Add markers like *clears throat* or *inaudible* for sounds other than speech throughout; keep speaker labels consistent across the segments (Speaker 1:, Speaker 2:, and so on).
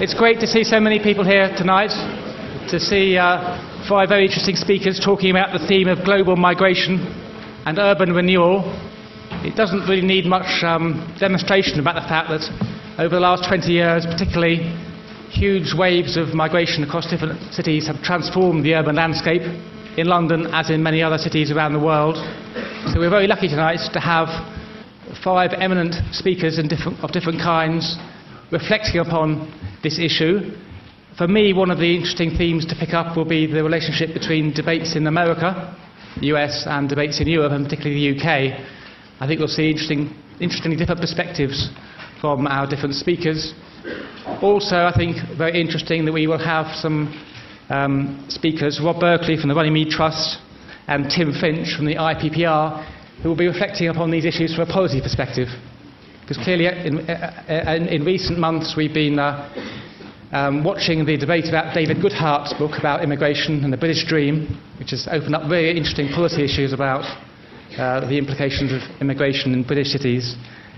Speaker 1: It's great to see so many people here tonight, to see uh, five very interesting speakers talking about the theme of global migration and urban renewal. It doesn't really need much um, demonstration about the fact that over the last 20 years, particularly, huge waves of migration across different cities have transformed the urban landscape in London as in many other cities around the world. So we're very lucky tonight to have five eminent speakers different, of different kinds reflecting upon this issue. For me, one of the interesting themes to pick up will be the relationship between debates in America, the US, and debates in Europe, and particularly the UK. I think we'll see interesting, interestingly different perspectives from our different speakers. Also, I think very interesting that we will have some um, speakers, Rob Berkeley from the Runnymede Trust and Tim Finch from the IPPR, who will be reflecting upon these issues from a policy perspective. Because clearly, in, uh, uh, in, in recent months, we've been uh, um, watching the debate about David Goodhart's book about immigration and the British dream, which has opened up very interesting policy issues about uh, the implications of immigration in British cities.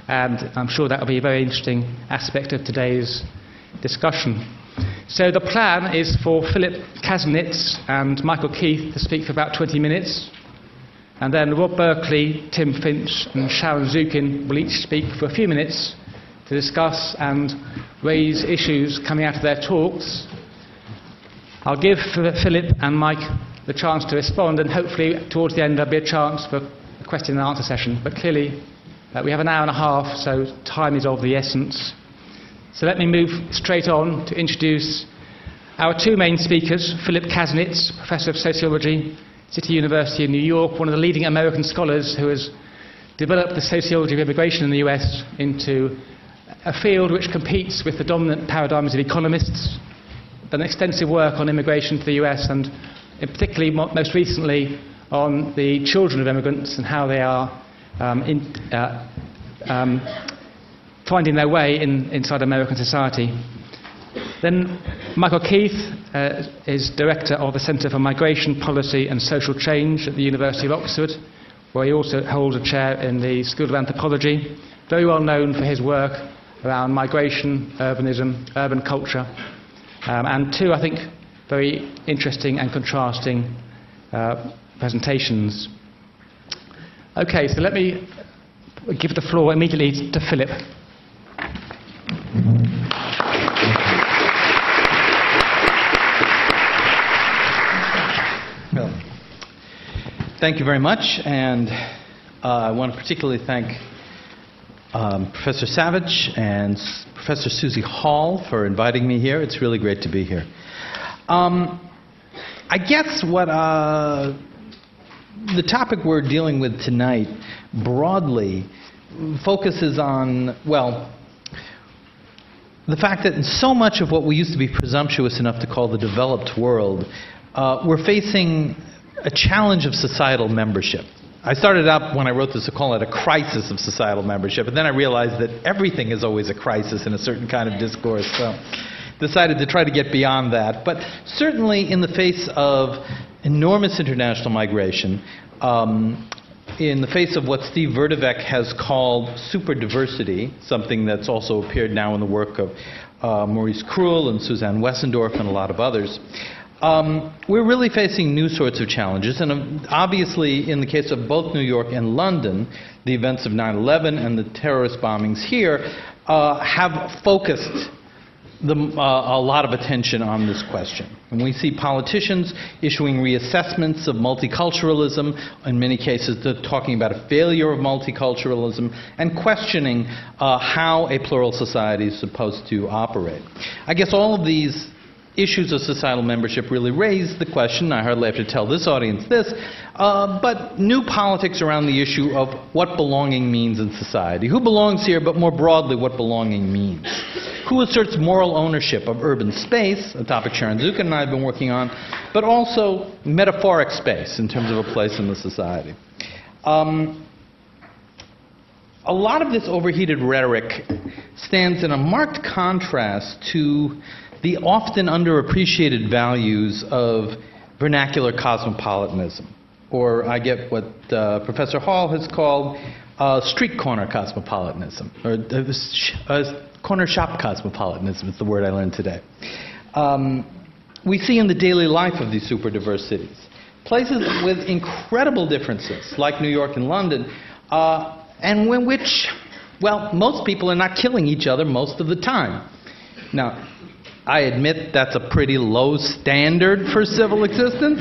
Speaker 1: And I'm sure that will be a very interesting aspect of today's discussion. So the plan is for Philip Kasinitz and Michael Keith to speak for about 20 minutes. And then Rob Berkeley, Tim Finch, and Sharon Zukin will each speak for a few minutes to discuss and raise issues coming out of their talks. I'll give Philip and Mike the chance to respond, and hopefully, towards the end, there'll be a chance for a question and answer session. But clearly, uh, we have an hour and a half, so time is of the essence. So let me move straight on to introduce our two main speakers Philip Kasinitz, Professor of Sociology, City University in New York, one of the leading American scholars who has developed the sociology of immigration in the US into a field which competes with the dominant paradigms of economists, done extensive work on immigration to the US and particularly most recently on the children of immigrants and how they are um, in, uh, um, finding their way in, inside American society. Then Michael Keith uh, is director of the Centre for Migration Policy and Social Change at the University of Oxford, where he also holds a chair in the School of Anthropology, very well known for his work around migration, urbanism, urban culture, um, and two, I think, very interesting and contrasting uh, presentations. Okay, so let me give the floor immediately to Philip.
Speaker 2: Thank you very much, and uh, I want to particularly thank um, Professor Savage and S- Professor Susie Hall for inviting me here. It's really great to be here. Um, I guess what uh, the topic we're dealing with tonight broadly focuses on, well, the fact that in so much of what we used to be presumptuous enough to call the developed world, uh, we're facing a challenge of societal membership. I started out when I wrote this to call it a crisis of societal membership, and then I realized that everything is always a crisis in a certain kind of discourse. So decided to try to get beyond that. But certainly, in the face of enormous international migration, um, in the face of what Steve Vertovec has called super diversity, something that's also appeared now in the work of uh, Maurice Crul and Susanne Wessendorf and a lot of others, um, we're really facing new sorts of challenges. And um, obviously, in the case of both New York and London, the events of 9 11 and the terrorist bombings here uh, have focused the, uh, a lot of attention on this question. And we see politicians issuing reassessments of multiculturalism, in many cases, they're talking about a failure of multiculturalism, and questioning uh, how a plural society is supposed to operate. I guess all of these issues of societal membership really raise the question. I hardly have to tell this audience this, uh, but new politics around the issue of what belonging means in society. Who belongs here, but more broadly, what belonging means. Who asserts moral ownership of urban space, a topic Sharon Zukin and I have been working on, but also metaphoric space in terms of a place in the society. Um, a lot of this overheated rhetoric stands in a marked contrast to the often underappreciated values of vernacular cosmopolitanism. Or I get what uh, Professor Hall has called uh, street corner cosmopolitanism, or uh, uh, corner shop cosmopolitanism is the word I learned today. Um, we see in the daily life of these super diverse cities places with incredible differences, like New York and London, uh, and in which, well, most people are not killing each other most of the time. Now, I admit that's a pretty low standard for civil existence.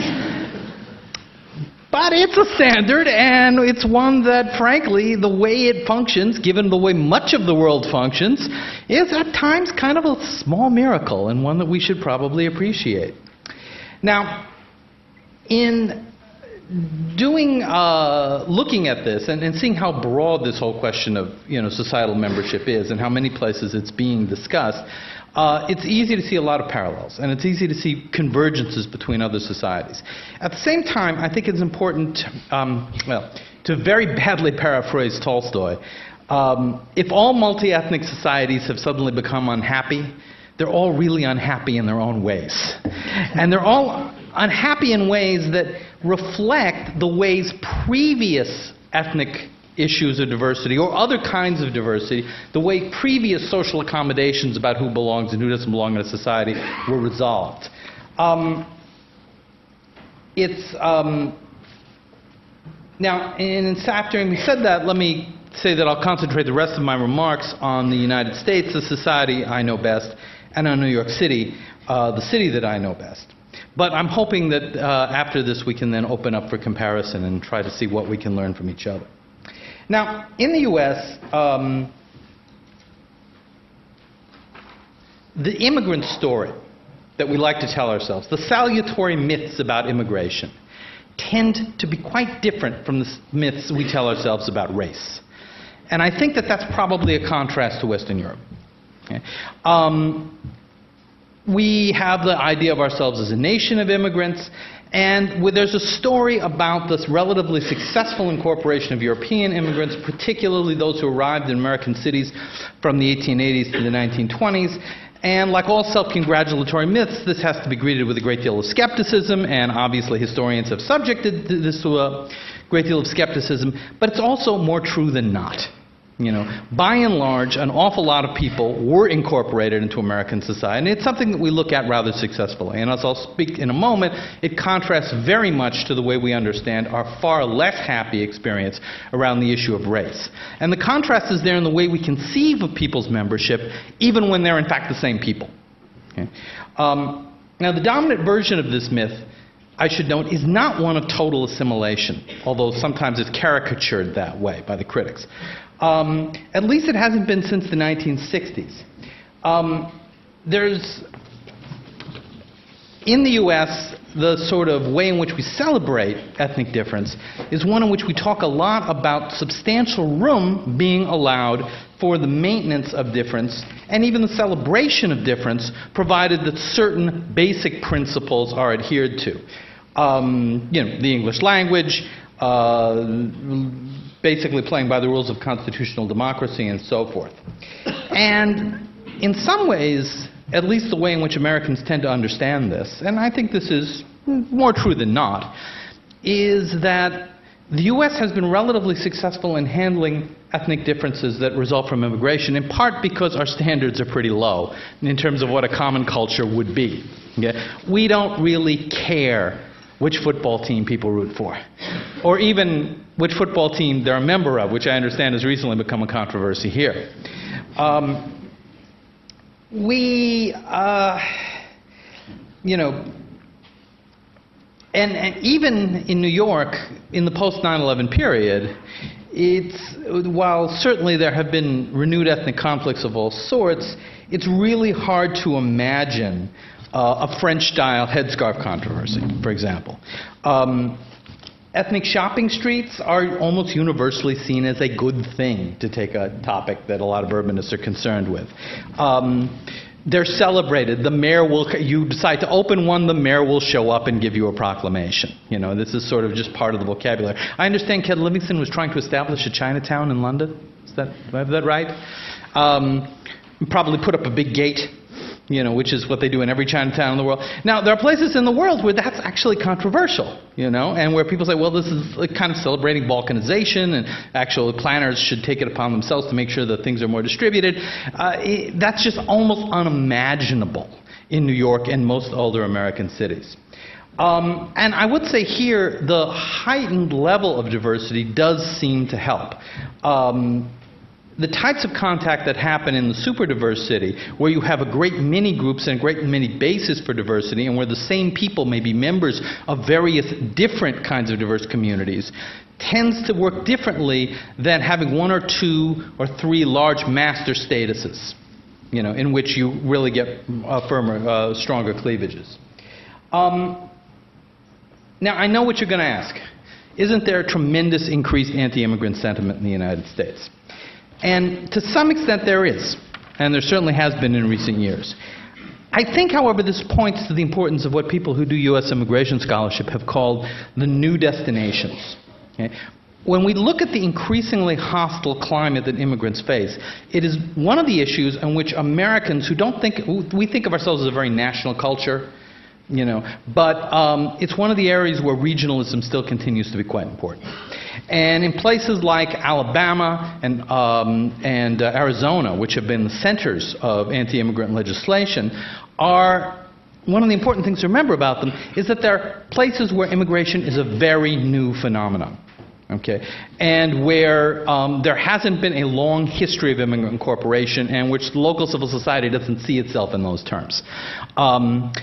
Speaker 2: But it's a standard, and it's one that, frankly, the way it functions, given the way much of the world functions, is at times kind of a small miracle and one that we should probably appreciate. Now, in doing, uh, looking at this and, and, seeing how broad this whole question of you know, societal membership is and how many places it's being discussed, uh, it's easy to see a lot of parallels, and it's easy to see convergences between other societies. At the same time, I think it's important, um, well, to very badly paraphrase Tolstoy, um, if all multi ethnic societies have suddenly become unhappy, they're all really unhappy in their own ways. And they're all unhappy in ways that reflect the ways previous ethnic issues of diversity or other kinds of diversity, the way previous social accommodations about who belongs and who doesn't belong in a society were resolved. Um, it's um, now, in after having said that, let me say that I'll concentrate the rest of my remarks on the United States, the society I know best, and on New York City, uh, the city that I know best. But I'm hoping that uh, after this we can then open up for comparison and try to see what we can learn from each other. Now, in the U.S., um, the immigrant story that we like to tell ourselves, the salutary myths about immigration, tend to be quite different from the myths we tell ourselves about race. And I think that that's probably a contrast to Western Europe. Okay? Um, we have the idea of ourselves as a nation of immigrants, and there's a story about this relatively successful incorporation of European immigrants, particularly those who arrived in American cities from the 1880s to the 1920s. And like all self congratulatory myths, this has to be greeted with a great deal of skepticism, and obviously historians have subjected this to a great deal of skepticism, but it's also more true than not. You know, by and large, an awful lot of people were incorporated into American society, and it's something that we look at rather successfully. And as I'll speak in a moment, it contrasts very much to the way we understand our far less happy experience around the issue of race. And the contrast is there in the way we conceive of people's membership, even when they're in fact the same people. Okay? Um, now, the dominant version of this myth I should note, is not one of total assimilation, although sometimes it's caricatured that way by the critics. Um, at least it hasn't been since the 1960s. Um, there's, in the US, the sort of way in which we celebrate ethnic difference is one in which we talk a lot about substantial room being allowed for the maintenance of difference and even the celebration of difference, provided that certain basic principles are adhered to. Um, you know, the English language, uh, basically playing by the rules of constitutional democracy and so forth. And in some ways, at least the way in which Americans tend to understand this, and I think this is more true than not, is that the U.S. has been relatively successful in handling ethnic differences that result from immigration, in part because our standards are pretty low in terms of what a common culture would be. We don't really care which football team people root for, or even which football team they're a member of, which I understand has recently become a controversy here. Um, we, uh, you know, and, and, even in New York, in the post 9 11 period, it's, while certainly there have been renewed ethnic conflicts of all sorts, it's really hard to imagine uh, a French style headscarf controversy, for example. Um, ethnic shopping streets are almost universally seen as a good thing, to take a topic that a lot of urbanists are concerned with. Um, they're celebrated. The mayor will, you decide to open one, the mayor will show up and give you a proclamation. You know, this is sort of just part of the vocabulary. I understand Ken Livingstone was trying to establish a Chinatown in London. Is that, do I have that right? Um, probably put up a big gate you know, which is what they do in every Chinatown in the world. Now, there are places in the world where that's actually controversial, you know, and where people say, well, this is kind of celebrating balkanization, and actual planners should take it upon themselves to make sure that things are more distributed. Uh, it, that's just almost unimaginable in New York and most older American cities. Um, and I would say here the heightened level of diversity does seem to help. Um, the types of contact that happen in the super diverse city, where you have a great many groups and a great many bases for diversity, and where the same people may be members of various different kinds of diverse communities, tends to work differently than having one or two or three large master statuses, you know, in which you really get uh, firmer, uh, stronger cleavages. Um, now, I know what you're going to ask. Isn't there a tremendous increased anti immigrant sentiment in the United States? And to some extent, there is, and there certainly has been in recent years. I think, however, this points to the importance of what people who do U.S. immigration scholarship have called the new destinations. Okay? When we look at the increasingly hostile climate that immigrants face, it is one of the issues in which Americans who don't think, we think of ourselves as a very national culture, you know, but um, it's one of the areas where regionalism still continues to be quite important. And in places like Alabama and, um, and uh, Arizona, which have been the centers of anti immigrant legislation, are one of the important things to remember about them is that they're places where immigration is a very new phenomenon. Okay, and where um, there hasn't been a long history of immigrant incorporation, and which local civil society doesn't see itself in those terms. Um,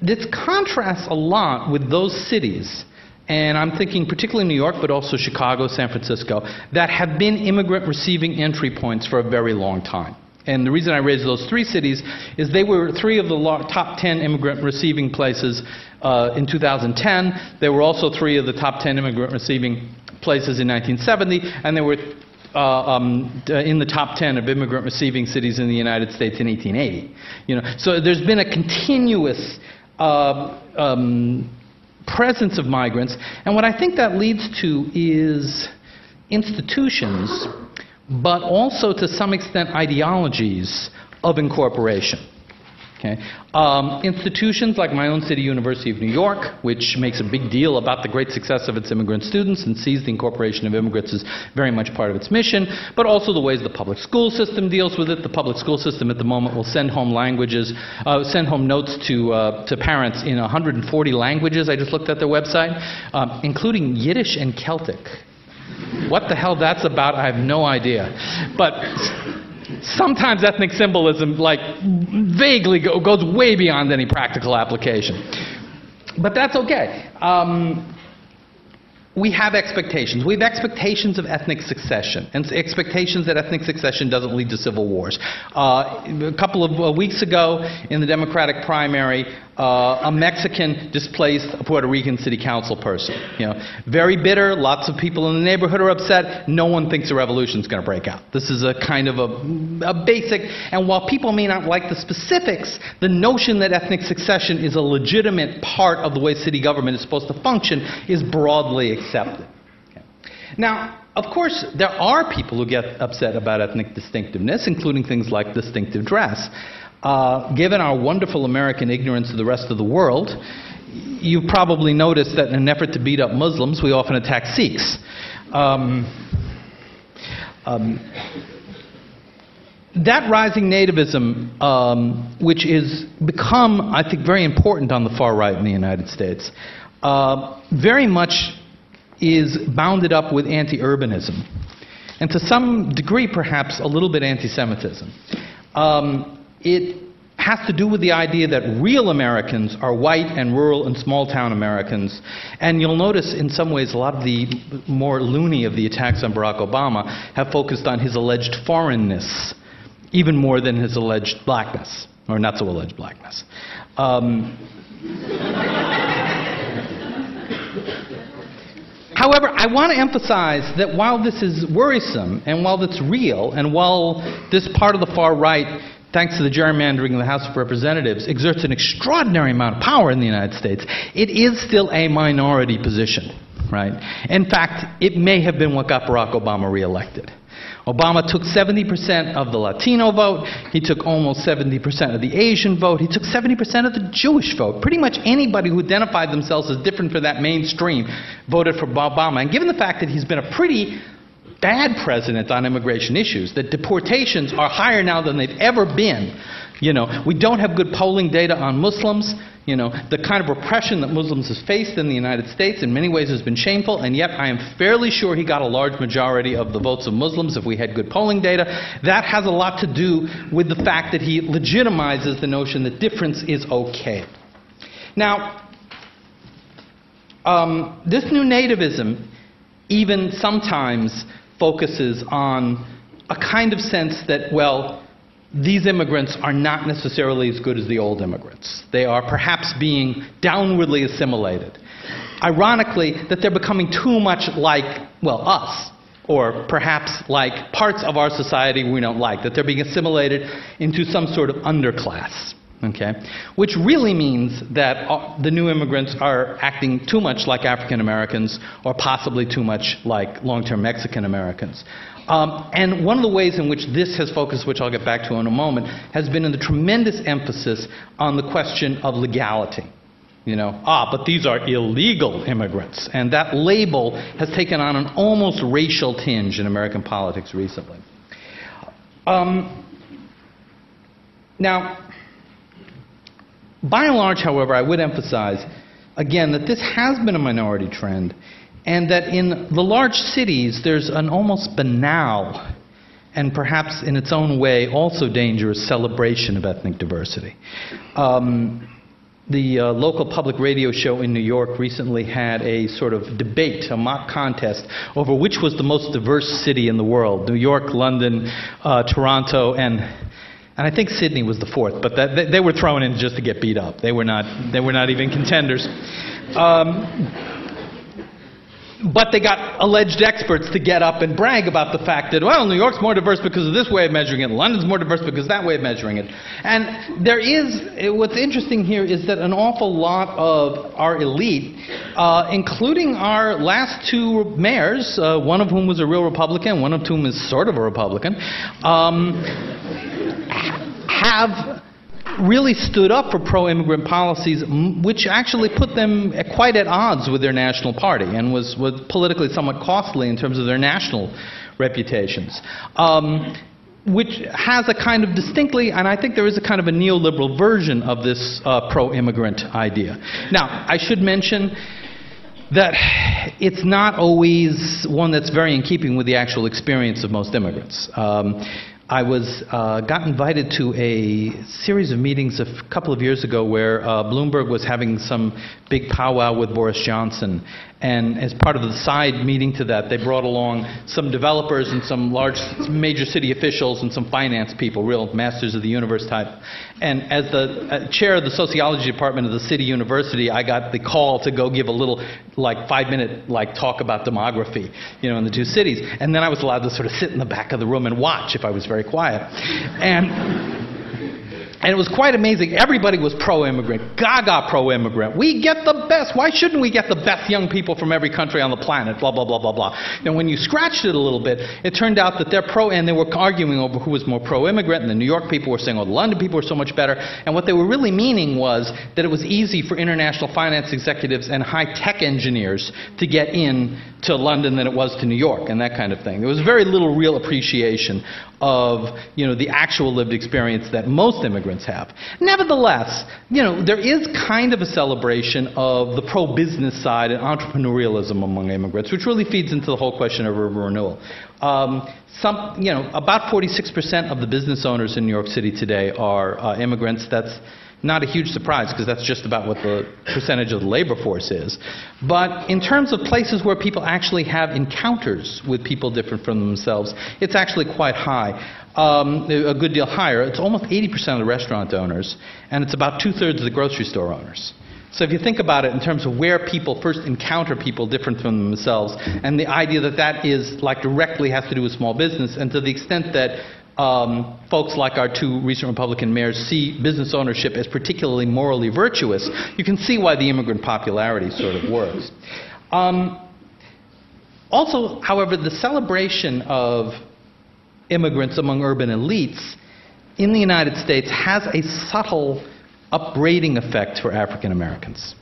Speaker 2: this contrasts a lot with those cities, and I'm thinking particularly New York, but also Chicago, San Francisco, that have been immigrant receiving entry points for a very long time. And the reason I raise those three cities is they were three of the top 10 immigrant receiving places uh, in 2010. They were also three of the top 10 immigrant receiving places in 1970, and they were uh, um, in the top 10 of immigrant receiving cities in the United States in 1880. You know, so there's been a continuous uh, um, presence of migrants. And what I think that leads to is institutions, but also to some extent ideologies of incorporation. Okay? Um, institutions like my own city, University of New York, which makes a big deal about the great success of its immigrant students and sees the incorporation of immigrants as very much part of its mission, but also the ways the public school system deals with it. The public school system at the moment will send home languages, uh, send home notes to, uh, to parents in 140 languages. I just looked at their website, um, including Yiddish and Celtic. What the hell that's about, I have no idea. But sometimes ethnic symbolism, like, vaguely go, goes way beyond any practical application. But that's okay. Um, we have expectations. We have expectations of ethnic succession, and expectations that ethnic succession doesn't lead to civil wars. Uh, a couple of uh, weeks ago, in the Democratic primary, uh, a Mexican displaced a Puerto Rican city council person. You know, very bitter. Lots of people in the neighborhood are upset. No one thinks a revolution is going to break out. This is a kind of a, a basic. And while people may not like the specifics, the notion that ethnic succession is a legitimate part of the way city government is supposed to function is broadly accepted. Okay. Now, of course, there are people who get upset about ethnic distinctiveness, including things like distinctive dress. Uh, given our wonderful American ignorance of the rest of the world, you've probably noticed that in an effort to beat up Muslims, we often attack Sikhs. Um, um, that rising nativism, um, which has become, I think, very important on the far right in the United States, uh, very much is bounded up with anti urbanism. And to some degree, perhaps, a little bit anti Semitism. Um, it has to do with the idea that real Americans are white and rural and small town Americans. And you'll notice, in some ways, a lot of the more loony of the attacks on Barack Obama have focused on his alleged foreignness, even more than his alleged blackness, or not so alleged blackness. Um, *laughs* However, I want to emphasize that while this is worrisome, and while it's real, and while this part of the far right thanks to the gerrymandering of the House of Representatives, exerts an extraordinary amount of power in the United States, it is still a minority position, right? In fact, it may have been what got Barack Obama reelected. Obama took 70% of the Latino vote. He took almost 70% of the Asian vote. He took 70% of the Jewish vote. Pretty much anybody who identified themselves as different from that mainstream voted for Obama. And given the fact that he's been a pretty bad president on immigration issues, that deportations are higher now than they've ever been. You know, we don't have good polling data on Muslims. You know, the kind of repression that Muslims have faced in the United States in many ways has been shameful, and yet I am fairly sure he got a large majority of the votes of Muslims if we had good polling data. That has a lot to do with the fact that he legitimizes the notion that difference is okay. Now, um, this new nativism even sometimes focuses on a kind of sense that, well, these immigrants are not necessarily as good as the old immigrants. They are perhaps being downwardly assimilated. Ironically, that they're becoming too much like, well, us, or perhaps like parts of our society we don't like, that they're being assimilated into some sort of underclass. Okay? Which really means that uh, the new immigrants are acting too much like African Americans or possibly too much like long term Mexican Americans. Um, and one of the ways in which this has focused, which I'll get back to in a moment, has been in the tremendous emphasis on the question of legality. You know, ah, but these are illegal immigrants. And that label has taken on an almost racial tinge in American politics recently. Um, now, by and large, however, I would emphasize, again, that this has been a minority trend and that in the large cities there's an almost banal and perhaps in its own way also dangerous celebration of ethnic diversity. Um, the uh, local public radio show in New York recently had a sort of debate, a mock contest, over which was the most diverse city in the world New York, London, uh, Toronto, and, and I think Sydney was the fourth, but that, they, they, were thrown in just to get beat up. They were not, they were not even contenders. Um, but they got alleged experts to get up and brag about the fact that, well, New York's more diverse because of this way of measuring it, London's more diverse because of that way of measuring it. And there is, what's interesting here is that an awful lot of our elite, uh, including our last two mayors, uh, one of whom was a real Republican, one of whom is sort of a Republican, um, have really stood up for pro immigrant policies, which actually put them quite at odds with their national party and was, was politically somewhat costly in terms of their national reputations. Um, which has a kind of distinctly, and I think there is a kind of a neoliberal version of this uh, pro immigrant idea. Now, I should mention that it's not always one that's very in keeping with the actual experience of most immigrants. Um, I was uh, got invited to a series of meetings a couple of years ago where uh, Bloomberg was having some big powwow with Boris Johnson, and as part of the side meeting to that, they brought along some developers and some large, major city officials and some finance people, real masters of the universe type. And as the uh, chair of the sociology department of the city university, I got the call to go give a little, like five minute, like talk about demography, you know, in the two cities. And then I was allowed to sort of sit in the back of the room and watch if I was very quiet. And and it was quite amazing. Everybody was pro immigrant, gaga pro immigrant. We get the best. Why shouldn't we get the best young people from every country on the planet? Blah, blah, blah, blah, blah. And when you scratched it a little bit, it turned out that they're pro, and they were arguing over who was more pro immigrant. And the New York people were saying, oh, the London people were so much better. And what they were really meaning was that it was easy for international finance executives and high tech engineers to get in to London than it was to New York, and that kind of thing. There was very little real appreciation of you know, the actual lived experience that most immigrants have. Nevertheless, you know, there is kind of a celebration of the pro-business side and entrepreneurialism among immigrants, which really feeds into the whole question of urban renewal. Um, some, you know, about 46% of the business owners in New York City today are uh, immigrants. That's not a huge surprise because that's just about what the percentage of the labor force is. But in terms of places where people actually have encounters with people different from themselves, it's actually quite high. Um, a good deal higher. It's almost 80% of the restaurant owners, and it's about two thirds of the grocery store owners. So if you think about it in terms of where people first encounter people different from themselves, and the idea that that is like directly has to do with small business, and to the extent that um, folks like our two recent Republican mayors see business ownership as particularly morally virtuous, you can see why the immigrant popularity sort of works. Um, also, however, the celebration of immigrants among urban elites in the United States has a subtle upbraiding effect for African Americans.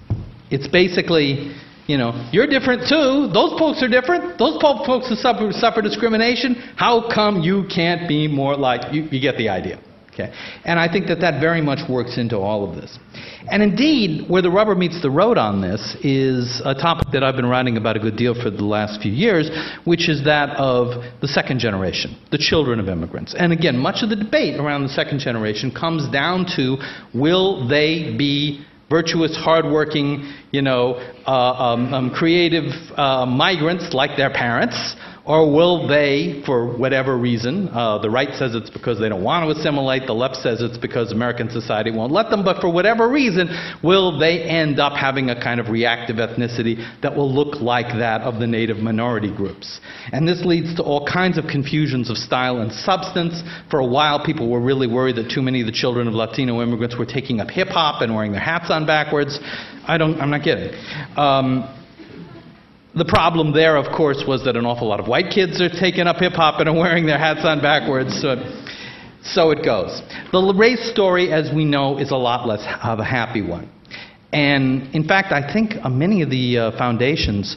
Speaker 2: It's basically, you know, you're different too. Those folks are different. Those folks who suffer, suffer discrimination. How come you can't be more like you? You get the idea. Okay. And I think that that very much works into all of this. And indeed, where the rubber meets the road on this is a topic that I've been writing about a good deal for the last few years, which is that of the second generation, the children of immigrants. And again, much of the debate around the second generation comes down to will they be virtuous, hardworking, you know, uh, um, um, creative uh, migrants like their parents? Or will they, for whatever reason, uh, the right says it's because they don't want to assimilate, the left says it's because American society won't let them, but for whatever reason, will they end up having a kind of reactive ethnicity that will look like that of the native minority groups? And this leads to all kinds of confusions of style and substance. For a while, people were really worried that too many of the children of Latino immigrants were taking up hip hop and wearing their hats on backwards. I don't, I'm not kidding. Um, the problem there, of course, was that an awful lot of white kids are taking up hip hop and are wearing their hats on backwards. So, so it goes. The race story, as we know, is a lot less of a happy one. And in fact, I think uh, many of the uh, foundations,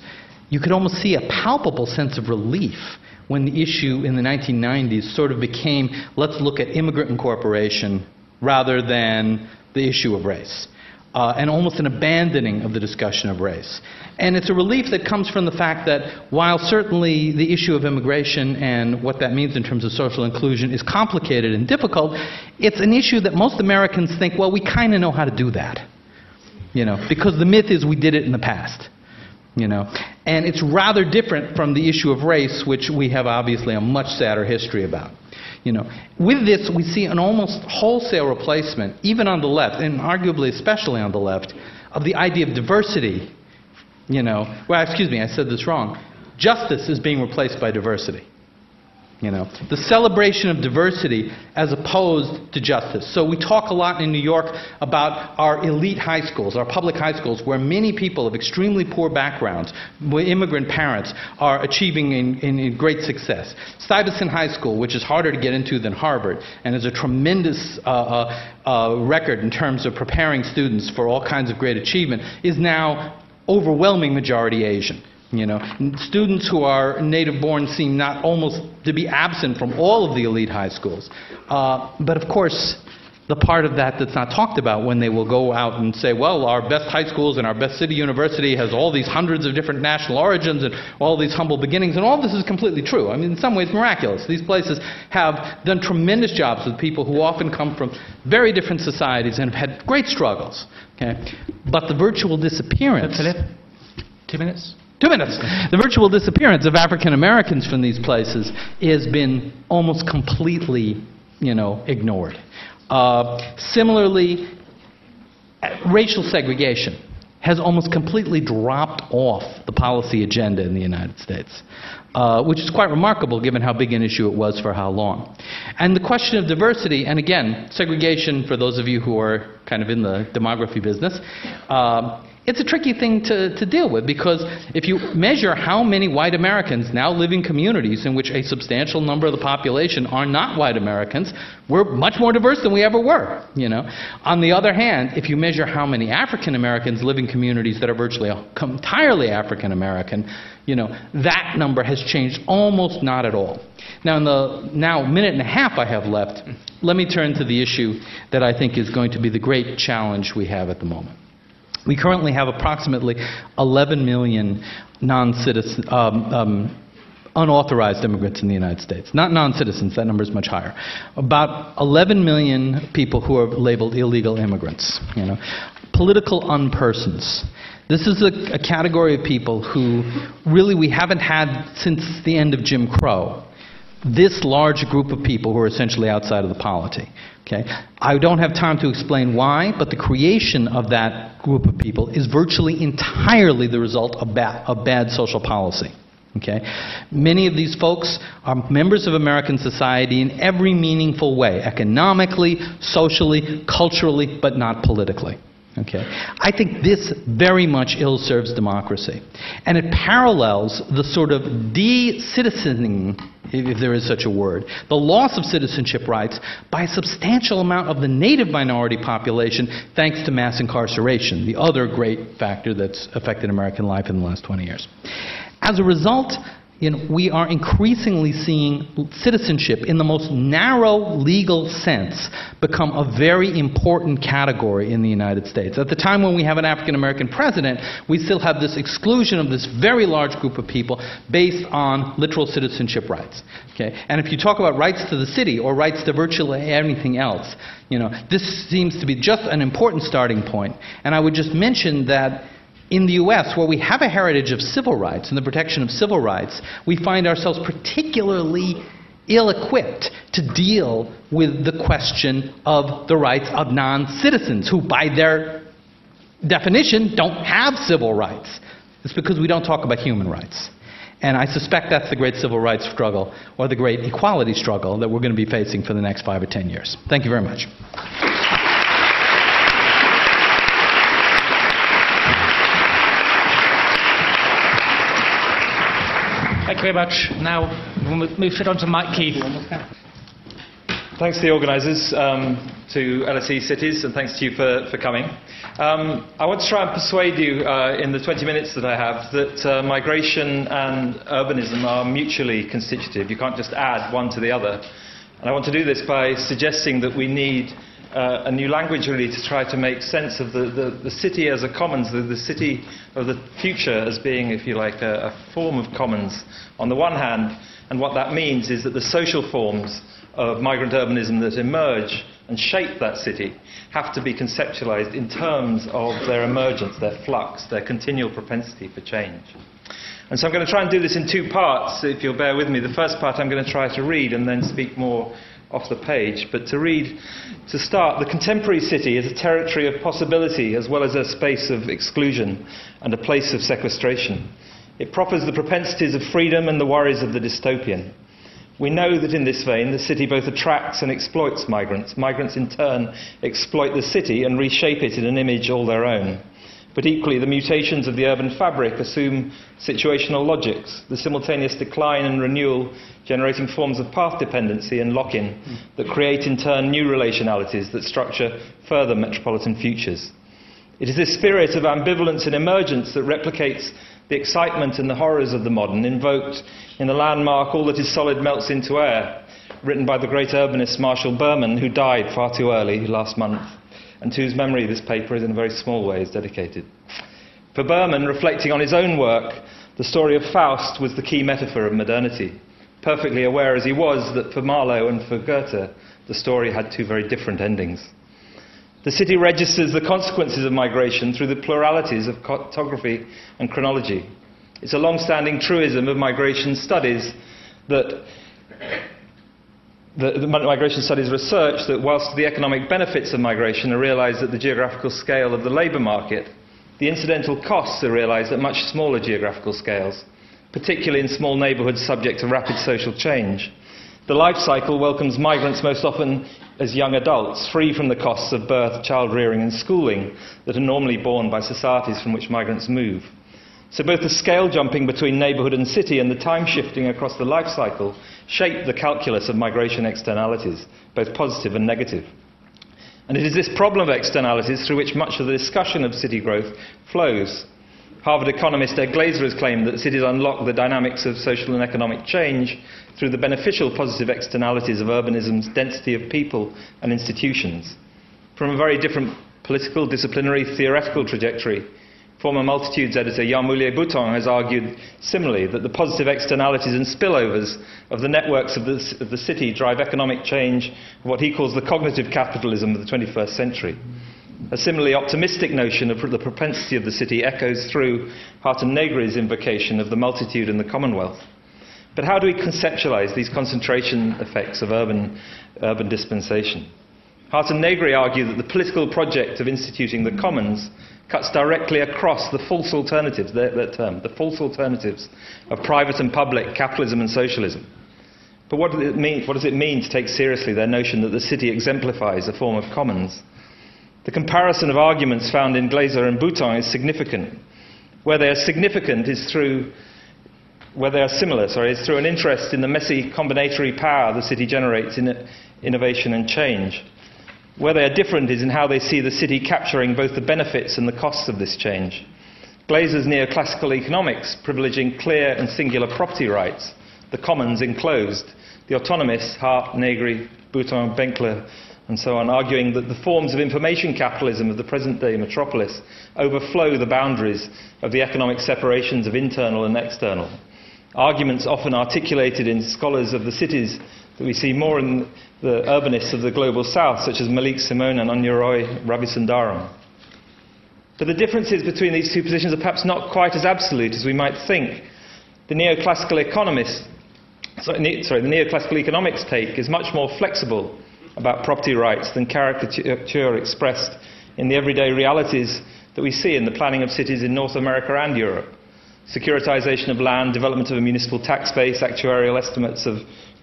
Speaker 2: you could almost see a palpable sense of relief when the issue in the 1990s sort of became let's look at immigrant incorporation rather than the issue of race uh, and almost an abandoning of the discussion of race. And it's a relief that comes from the fact that while certainly the issue of immigration and what that means in terms of social inclusion is complicated and difficult, it's an issue that most Americans think, well, we kind of know how to do that. You know, because the myth is we did it in the past. You know, and it's rather different from the issue of race, which we have obviously a much sadder history about. You know, with this, we see an almost wholesale replacement, even on the left, and arguably especially on the left, of the idea of diversity. You know, well, excuse me, I said this wrong. Justice is being replaced by diversity. You know, the celebration of diversity as opposed to justice. So we talk a lot in New York about our elite high schools, our public high schools, where many people of extremely poor backgrounds, immigrant parents, are achieving in, great success. Stuyvesant High School, which is harder to get into than Harvard, and is a tremendous uh, uh, uh, record in terms of preparing students for all kinds of great achievement, is now overwhelming majority Asian. You know, students who are native born seem not almost to be absent from all of the elite high schools. Uh, but of course, the part of that that's not talked about when they will go out and say, well, our best high schools and our best city university has all these hundreds of different national origins and all these humble beginnings, and all this is completely true. I mean, in some ways, miraculous. These places have done tremendous jobs with people who often come from very different societies and have had great struggles. Okay? But the virtual disappearance.
Speaker 1: Philip, two minutes.
Speaker 2: Two minutes. The virtual disappearance of African Americans from these places has been almost completely, you know, ignored. Uh, similarly, racial segregation has almost completely dropped off the policy agenda in the United States, uh, which is quite remarkable given how big an issue it was for how long. And the question of diversity, and again, segregation, for those of you who are kind of in the demography business, uh, it's a tricky thing to, to deal with because if you measure how many white Americans now live in communities in which a substantial number of the population are not white Americans, we're much more diverse than we ever were. You know. On the other hand, if you measure how many African Americans live in communities that are virtually entirely African American, you know, that number has changed almost not at all. Now, in the now minute and a half I have left, let me turn to the issue that I think is going to be the great challenge we have at the moment. We currently have approximately 11 million non-citizen, um, um, unauthorized immigrants in the United States. Not non-citizens, that number is much higher. About 11 million people who are labeled illegal immigrants. You know, political unpersons. This is a, a category of people who really we haven't had since the end of Jim Crow this large group of people who are essentially outside of the polity. Okay? I don't have time to explain why, but the creation of that group of people is virtually entirely the result of, ba- of bad social policy. Okay? Many of these folks are members of American society in every meaningful way economically, socially, culturally, but not politically. Okay? I think this very much ill serves democracy. And it parallels the sort of de citizening, if there is such a word, the loss of citizenship rights by a substantial amount of the native minority population thanks to mass incarceration, the other great factor that's affected American life in the last 20 years. As a result, you know, we are increasingly seeing citizenship in the most narrow legal sense become a very important category in the United States. At the time when we have an African American president, we still have this exclusion of this very large group of people based on literal citizenship rights. Okay? And if you talk about rights to the city or rights to virtually anything else, you know, this seems to be just an important starting point. And I would just mention that in the US, where we have a heritage of civil rights and the protection of civil rights, we find ourselves particularly ill equipped to deal with the question of the rights of non citizens, who, by their definition, don't have civil rights. It's because we don't talk about human rights. And I suspect that's the great civil rights struggle or the great equality struggle that we're going to be facing for the next five or ten years. Thank you very much.
Speaker 1: Thank you very much. Now we'll move straight on to Mike Keith.
Speaker 3: Thanks to the organisers, um, to LSE Cities, and thanks to you for, for coming. Um, I want to try and persuade you uh, in the 20 minutes that I have that uh, migration and urbanism are mutually constitutive. You can't just add one to the other. And I want to do this by suggesting that we need uh, a new language really to try to make sense of the, the, the city as a commons, the, the, city of the future as being, if you like, a, a form of commons on the one hand, and what that means is that the social forms of migrant urbanism that emerge and shape that city have to be conceptualized in terms of their emergence, their flux, their continual propensity for change. And so I'm going to try and do this in two parts, if you'll bear with me. The first part I'm going to try to read and then speak more off the page, but to read, to start, the contemporary city is a territory of possibility as well as a space of exclusion and a place of sequestration. It proffers the propensities of freedom and the worries of the dystopian. We know that in this vein, the city both attracts and exploits migrants. Migrants, in turn, exploit the city and reshape it in an image all their own. But equally, the mutations of the urban fabric assume situational logics, the simultaneous decline and renewal generating forms of path dependency and lock in that create in turn new relationalities that structure further metropolitan futures. It is this spirit of ambivalence and emergence that replicates the excitement and the horrors of the modern, invoked in the landmark All That Is Solid Melts Into Air, written by the great urbanist Marshall Berman, who died far too early last month and to whose memory this paper is in a very small way is dedicated. For Berman, reflecting on his own work, the story of Faust was the key metaphor of modernity, perfectly aware as he was that for Marlowe and for Goethe, the story had two very different endings. The city registers the consequences of migration through the pluralities of cartography and chronology. It's a long standing truism of migration studies that the, the, migration studies research that whilst the economic benefits of migration are realized at the geographical scale of the labour market, the incidental costs are realized at much smaller geographical scales, particularly in small neighbourhoods subject to rapid social change. The life cycle welcomes migrants most often as young adults, free from the costs of birth, child rearing, and schooling that are normally borne by societies from which migrants move. So both the scale jumping between neighbourhood and city and the time shifting across the life cycle shape the calculus of migration externalities, both positive and negative. And it is this problem of externalities through which much of the discussion of city growth flows. Harvard economist Ed Glaeser has claimed that cities unlock the dynamics of social and economic change through the beneficial positive externalities of urbanism's density of people and institutions. From a very different political, disciplinary, theoretical trajectory, Former Multitudes editor Yann Moulier Boutang has argued similarly that the positive externalities and spillovers of the networks of the, of the city drive economic change, what he calls the cognitive capitalism of the 21st century. A similarly optimistic notion of the propensity of the city echoes through Hardt and Negri's invocation of the multitude and the commonwealth. But how do we conceptualize these concentration effects of urban, urban dispensation? Hatem Negri argued that the political project of instituting the commons cuts directly across the false alternatives, their term, the false alternatives of private and public, capitalism and socialism. But what does, it mean, what does it mean to take seriously their notion that the city exemplifies a form of commons? The comparison of arguments found in Glaeser and Boutang is significant. Where they are significant is through, where they are similar, sorry, is through an interest in the messy combinatory power the city generates in innovation and change. Where they are different is in how they see the city capturing both the benefits and the costs of this change. Glaeser's neoclassical economics, privileging clear and singular property rights, the commons enclosed, the autonomists, Hardt, Negri, Boutang, Benkler, and so on, arguing that the forms of information capitalism of the present day metropolis overflow the boundaries of the economic separations of internal and external. Arguments often articulated in scholars of the cities that we see more in the urbanists of the global south, such as Malik Simon and Ananya Roy Ravisundaram. But the differences between these two positions are perhaps not quite as absolute as we might think. The neoclassical sorry, sorry, the neoclassical economics take is much more flexible about property rights than caricature expressed in the everyday realities that we see in the planning of cities in North America and Europe. Securitization of land, development of a municipal tax base, actuarial estimates of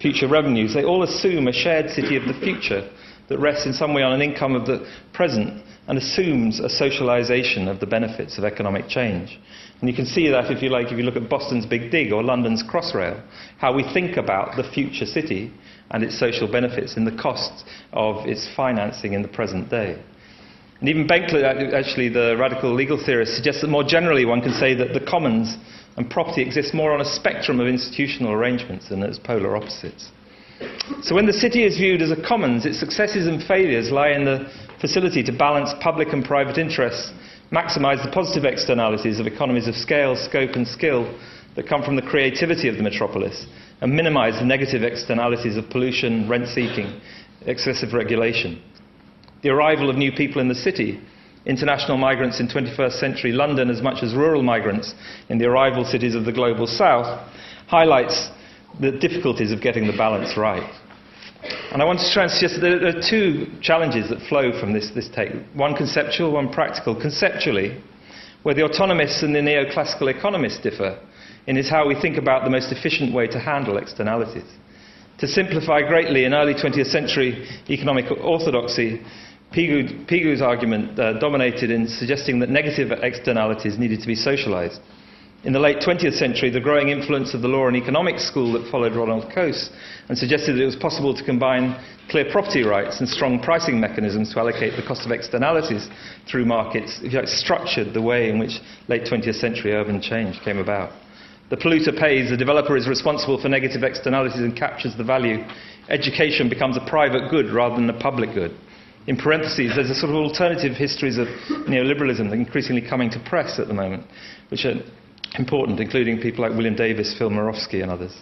Speaker 3: future revenues, they all assume a shared city of the future that rests in some way on an income of the present and assumes a socialization of the benefits of economic change. And you can see that, if you like, if you look at Boston's Big Dig or London's Crossrail, how we think about the future city and its social benefits and the costs of its financing in the present day. And even Benkler, actually, the radical legal theorist, suggests that more generally one can say that the commons and property exists more on a spectrum of institutional arrangements than as polar opposites. So when the city is viewed as a commons, its successes and failures lie in the facility to balance public and private interests, maximize the positive externalities of economies of scale, scope, and skill that come from the creativity of the metropolis, and minimize the negative externalities of pollution, rent seeking, excessive regulation. The arrival of new people in the city, international migrants in 21st century London as much as rural migrants in the arrival cities of the global south, highlights the difficulties of getting the balance right. And I want to try and suggest that there are two challenges that flow from this, this take one conceptual, one practical. Conceptually, where the autonomists and the neoclassical economists differ, in is how we think about the most efficient way to handle externalities. To simplify greatly, in early 20th century economic orthodoxy, Pigou's argument uh, dominated in suggesting that negative externalities needed to be socialized. In the late 20th century, the growing influence of the law and economics school that followed Ronald Coase and suggested that it was possible to combine clear property rights and strong pricing mechanisms to allocate the cost of externalities through markets, if you like, structured the way in which late 20th century urban change came about. The polluter pays, the developer is responsible for negative externalities and captures the value. Education becomes a private good rather than a public good. In parentheses, there's a sort of alternative histories of neoliberalism that are increasingly coming to press at the moment, which are important, including people like William Davis, Phil Mirowski, and others.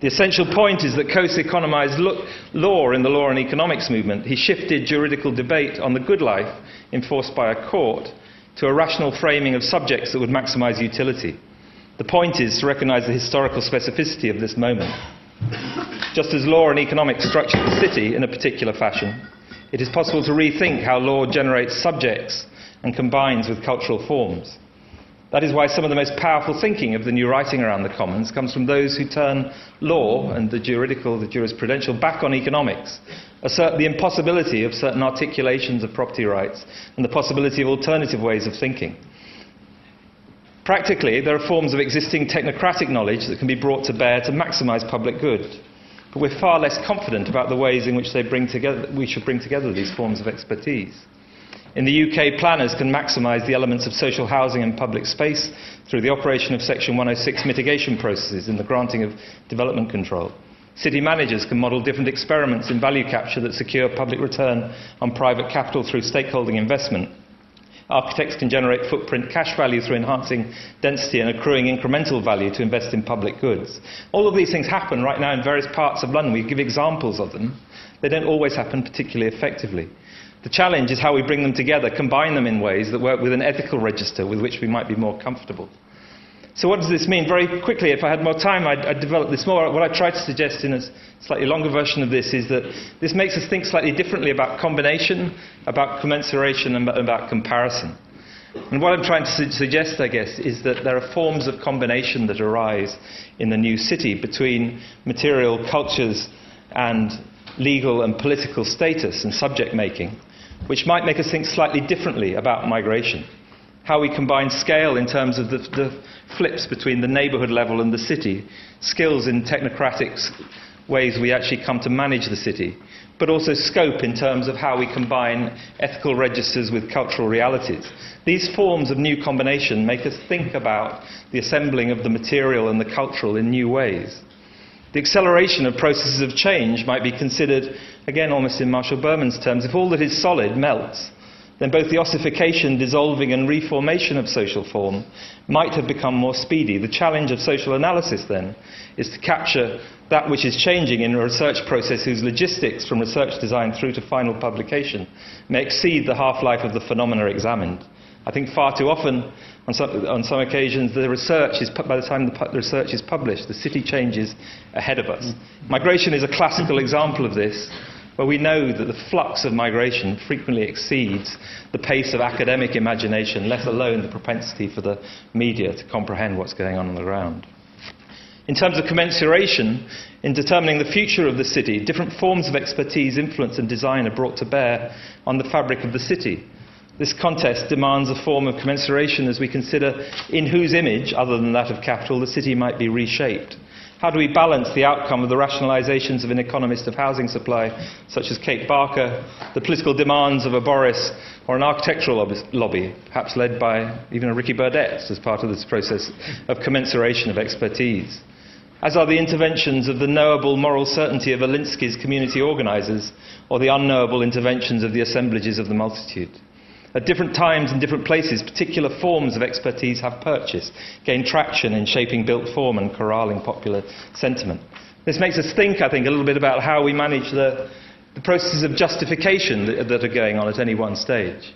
Speaker 3: The essential point is that Coase economized law in the law and economics movement. He shifted juridical debate on the good life enforced by a court to a rational framing of subjects that would maximize utility. The point is to recognize the historical specificity of this moment. Just as law and economics structure the city in a particular fashion, it is possible to rethink how law generates subjects and combines with cultural forms. That is why some of the most powerful thinking of the new writing around the commons comes from those who turn law and the juridical, the jurisprudential back on economics, assert the impossibility of certain articulations of property rights, and the possibility of alternative ways of thinking. Practically, there are forms of existing technocratic knowledge that can be brought to bear to maximize public good. But we're far less confident about the ways in which they bring together, we should bring together these forms of expertise. In the UK, planners can maximise the elements of social housing and public space through the operation of Section 106 mitigation processes in the granting of development control. City managers can model different experiments in value capture that secure public return on private capital through stakeholding investment. Architects can generate footprint cash value through enhancing density and accruing incremental value to invest in public goods. All of these things happen right now in various parts of London. We give examples of them. They don't always happen particularly effectively. The challenge is how we bring them together, combine them in ways that work with an ethical register with which we might be more comfortable. So, what does this mean? Very quickly, if I had more time, I'd, I'd, develop this more. What I try to suggest in a slightly longer version of this is that this makes us think slightly differently about combination, about commensuration, and about comparison. And what I'm trying to su- suggest, I guess, is that there are forms of combination that arise in the new city between material cultures and legal and political status and subject making which might make us think slightly differently about migration. How we combine scale in terms of the, the flips between the neighbourhood level and the city, skills in technocratic ways we actually come to manage the city, but also scope in terms of how we combine ethical registers with cultural realities. These forms of new combination make us think about the assembling of the material and the cultural in new ways. The acceleration of processes of change might be considered, again, almost in Marshall Berman's terms, if all that is solid melts, then both the ossification, dissolving, and reformation of social form might have become more speedy. The challenge of social analysis, then, is to capture that which is changing in a research process whose logistics, from research design through to final publication, may exceed the half life of the phenomena examined. I think far too often, on some, on some occasions, the research is, by the time the, research is published, the city changes ahead of us. Mm. Migration is a classical example of this, where we know that the flux of migration frequently exceeds the pace of academic imagination, let alone the propensity for the media to comprehend what's going on on the ground. In terms of commensuration, in determining the future of the city, different forms of expertise, influence, and design are brought to bear on the fabric of the city. This contest demands a form of commensuration as we consider in whose image, other than that of capital, the city might be reshaped. How do we balance the outcome of the rationalizations of an economist of housing supply, such as Kate Barker, the political demands of a Boris or an architectural lobby, perhaps led by even a Ricky Burdett as part of this process of commensuration of expertise? as are the interventions of the knowable moral certainty of Alinsky's community organizers or the unknowable interventions of the assemblages of the multitude. At different times and different places, particular forms of expertise have purchased, gained traction in shaping built form and corralling popular sentiment. This makes us think, I think, a little bit about how we manage the, the processes of justification that, that are going on at any one stage.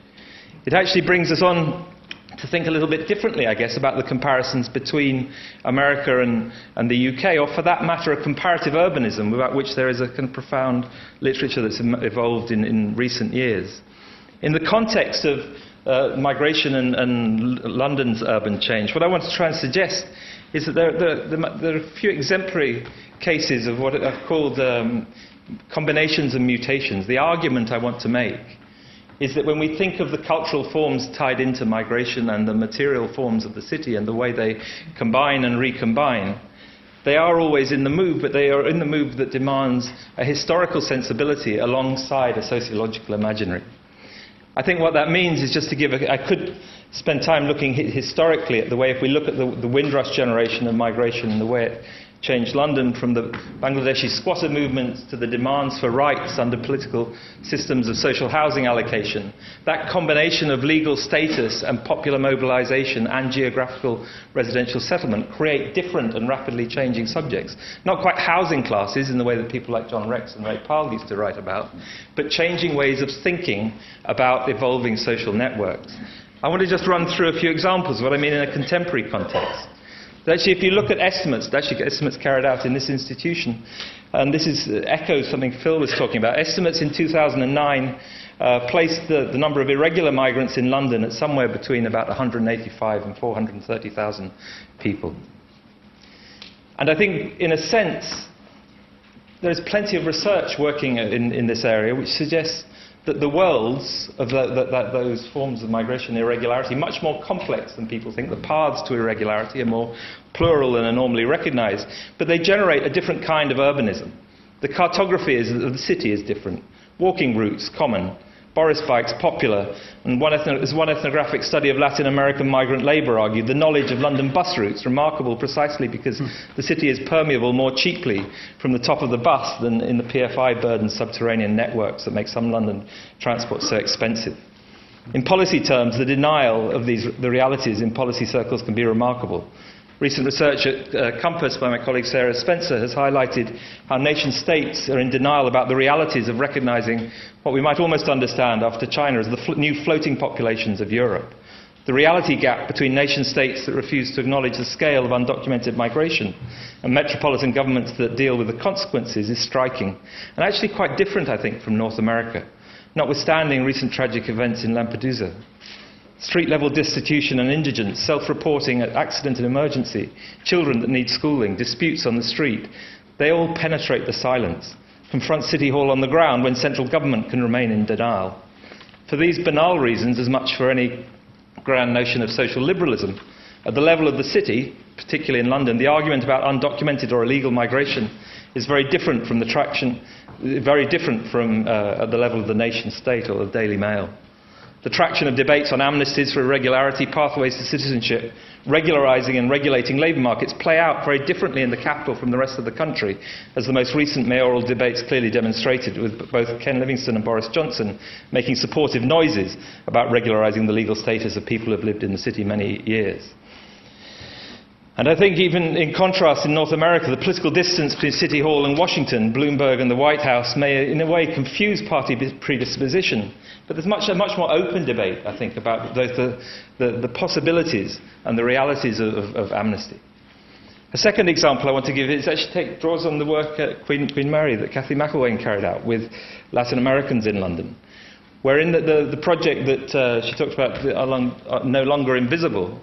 Speaker 3: It actually brings us on to think a little bit differently, I guess, about the comparisons between America and, and the UK, or for that matter, a comparative urbanism, about which there is a kind of profound literature that's evolved in, in recent years. In the context of uh, migration and, and, London's urban change, what I want to try and suggest is that there, there, there are a few exemplary cases of what are called um, combinations and mutations. The argument I want to make is that when we think of the cultural forms tied into migration and the material forms of the city and the way they combine and recombine, they are always in the move, but they are in the move that demands a historical sensibility alongside a sociological imaginary. I think what that means is just to give a, I could spend time looking historically at the way, if we look at the, the Windrush generation of migration and the way it changed London from the Bangladeshi squatter movements to the demands for rights under political systems of social housing allocation. That combination of legal status and popular mobilization and geographical residential settlement create different and rapidly changing subjects. Not quite housing classes in the way that people like John Rex and Ray Pahl used to write about, but changing ways of thinking about evolving social networks. I want to just run through a few examples of what I mean in a contemporary context. Actually, if you look at estimates, actually estimates carried out in this institution, and this is uh, echoes something Phil was talking about. Estimates in 2009 uh, placed the, the, number of irregular migrants in London at somewhere between about 185 and 430,000 people. And I think, in a sense, there's plenty of research working in, in this area which suggests that the worlds of the, the, the, those forms of migration irregularity much more complex than people think. The paths to irregularity are more plural than are normally recognized, but they generate a different kind of urbanism. The cartography of the city is different. Walking routes common. Boris bikes popular. And one ethno- as one ethnographic study of Latin American migrant labour argued, the knowledge of London bus routes remarkable precisely because hmm. the city is permeable more cheaply from the top of the bus than in the PFI burdened subterranean networks that make some London transport so expensive. In policy terms, the denial of these, the realities in policy circles can be remarkable. Recent research at uh, COMPAS by my colleague Sarah Spencer has highlighted how nation states are in denial about the realities of recognizing what we might almost understand after China as the fl- new floating populations of Europe. The reality gap between nation states that refuse to acknowledge the scale of undocumented migration and metropolitan governments that deal with the consequences is striking, and actually quite different, I think, from North America, notwithstanding recent tragic events in Lampedusa street level destitution and indigence, self reporting at accident and emergency, children that need schooling, disputes on the street, they all penetrate the silence. Confront City Hall on the ground when central government can remain in denial. For these banal reasons, as much for any grand notion of social liberalism, at the level of the city, particularly in London, the argument about undocumented or illegal migration is very different from the traction, very different from uh, at the level of the nation state or the Daily Mail. The traction of debates on amnesties for irregularity, pathways to citizenship, regularising and regulating labour markets play out very differently in the capital from the rest of the country, as the most recent mayoral debates clearly demonstrated, with both Ken Livingstone and Boris Johnson making supportive noises about regularising the legal status of people who have lived in the city many years. And I think, even in contrast, in North America, the political distance between City Hall and Washington, Bloomberg and the White House, may, in a way, confuse party predisposition. But there's much, a much more open debate, I think, about both the, the, the possibilities and the realities of, of, of, amnesty. A second example I want to give is actually take, draws on the work at Queen, Queen Mary that Cathy McIlwaine carried out with Latin Americans in London wherein the, the, the project that uh, she talked about, along, uh, No Longer Invisible,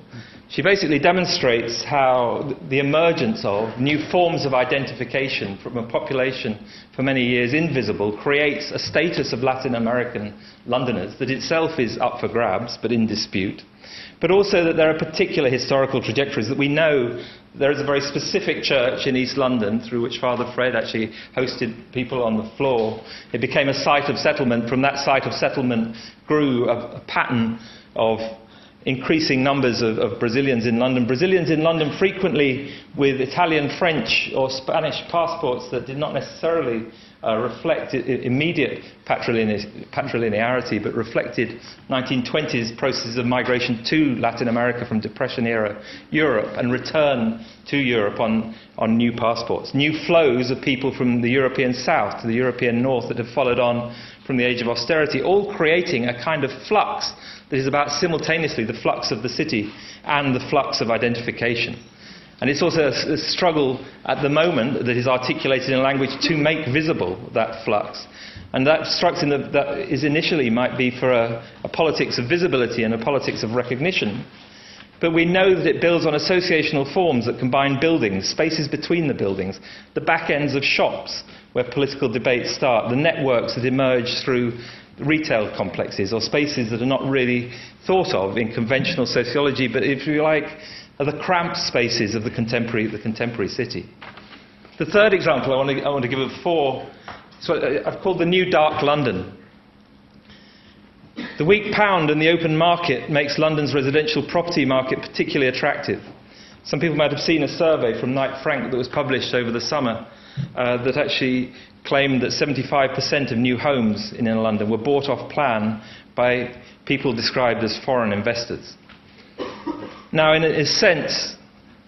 Speaker 3: she basically demonstrates how the emergence of new forms of identification from a population for many years invisible creates a status of Latin American Londoners that itself is up for grabs but in dispute. But also that there are particular historical trajectories that we know there is a very specific church in East London through which Father Fred actually hosted people on the floor. It became a site of settlement. From that site of settlement grew a, a pattern of increasing numbers of, of, Brazilians in London. Brazilians in London frequently with Italian, French, or Spanish passports that did not necessarily uh, reflect immediate patrilinearity, but reflected 1920s processes of migration to Latin America from Depression era Europe and return to Europe on, on new passports. New flows of people from the European South to the European North that have followed on from the age of austerity, all creating a kind of flux that is about simultaneously the flux of the city and the flux of identification. And it's also a, a, struggle at the moment that is articulated in language to make visible that flux. And that strikes in the, that is initially might be for a, a politics of visibility and a politics of recognition. But we know that it builds on associational forms that combine buildings, spaces between the buildings, the back ends of shops where political debates start, the networks that emerge through retail complexes or spaces that are not really thought of in conventional sociology, but if you like, are the cramped spaces of the contemporary, the contemporary city. The third example I want to, I want to give of four, so uh, I've called the New Dark London. The weak pound and the open market makes London's residential property market particularly attractive. Some people might have seen a survey from Knight Frank that was published over the summer uh, that actually claimed that 75% of new homes in inner London were bought off plan by people described as foreign investors. Now, in a sense,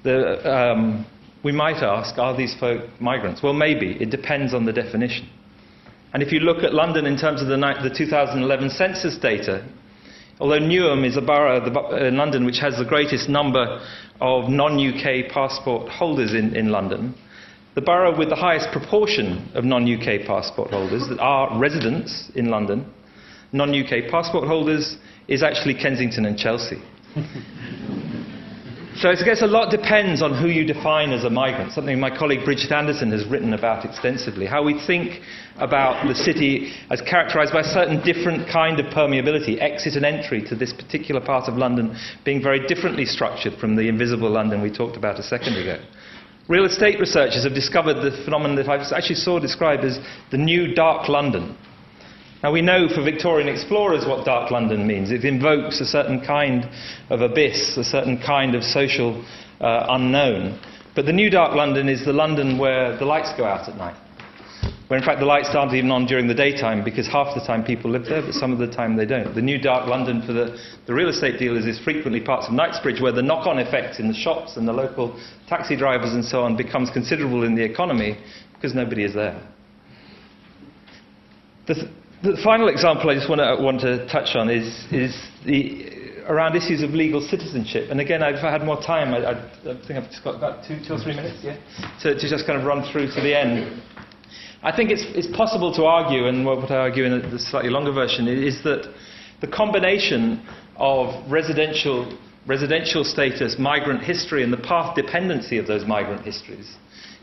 Speaker 3: the, um, we might ask, are these folk migrants? Well, maybe. It depends on the definition. And if you look at London in terms of the, the 2011 census data, although Newham is a borough in London which has the greatest number of non UK passport holders in, in London, the borough with the highest proportion of non UK passport holders that are residents in London, non UK passport holders, is actually Kensington and Chelsea. *laughs* so I guess a lot depends on who you define as a migrant, something my colleague Bridget Anderson has written about extensively. How we think about the city as characterized by a certain different kind of permeability, exit and entry to this particular part of London being very differently structured from the invisible London we talked about a second ago. Real estate researchers have discovered the phenomenon that I actually saw described as the new dark London. Now, we know for Victorian explorers what dark London means. It invokes a certain kind of abyss, a certain kind of social uh, unknown. But the new dark London is the London where the lights go out at night where in fact the lights aren't even on during the daytime because half the time people live there, but some of the time they don't. The new dark London for the, the real estate dealers is frequently parts of Knightsbridge where the knock on effect in the shops and the local taxi drivers and so on becomes considerable in the economy because nobody is there. The, the final example I just want to, want to touch on is, is the, around issues of legal citizenship. And again, if I had more time, I, I, I think I've just got about two, two or three minutes, yeah, to, to just kind of run through to the end. I think it's, it's possible to argue, and what I argue in the slightly longer version is that the combination of residential, residential status, migrant history, and the path dependency of those migrant histories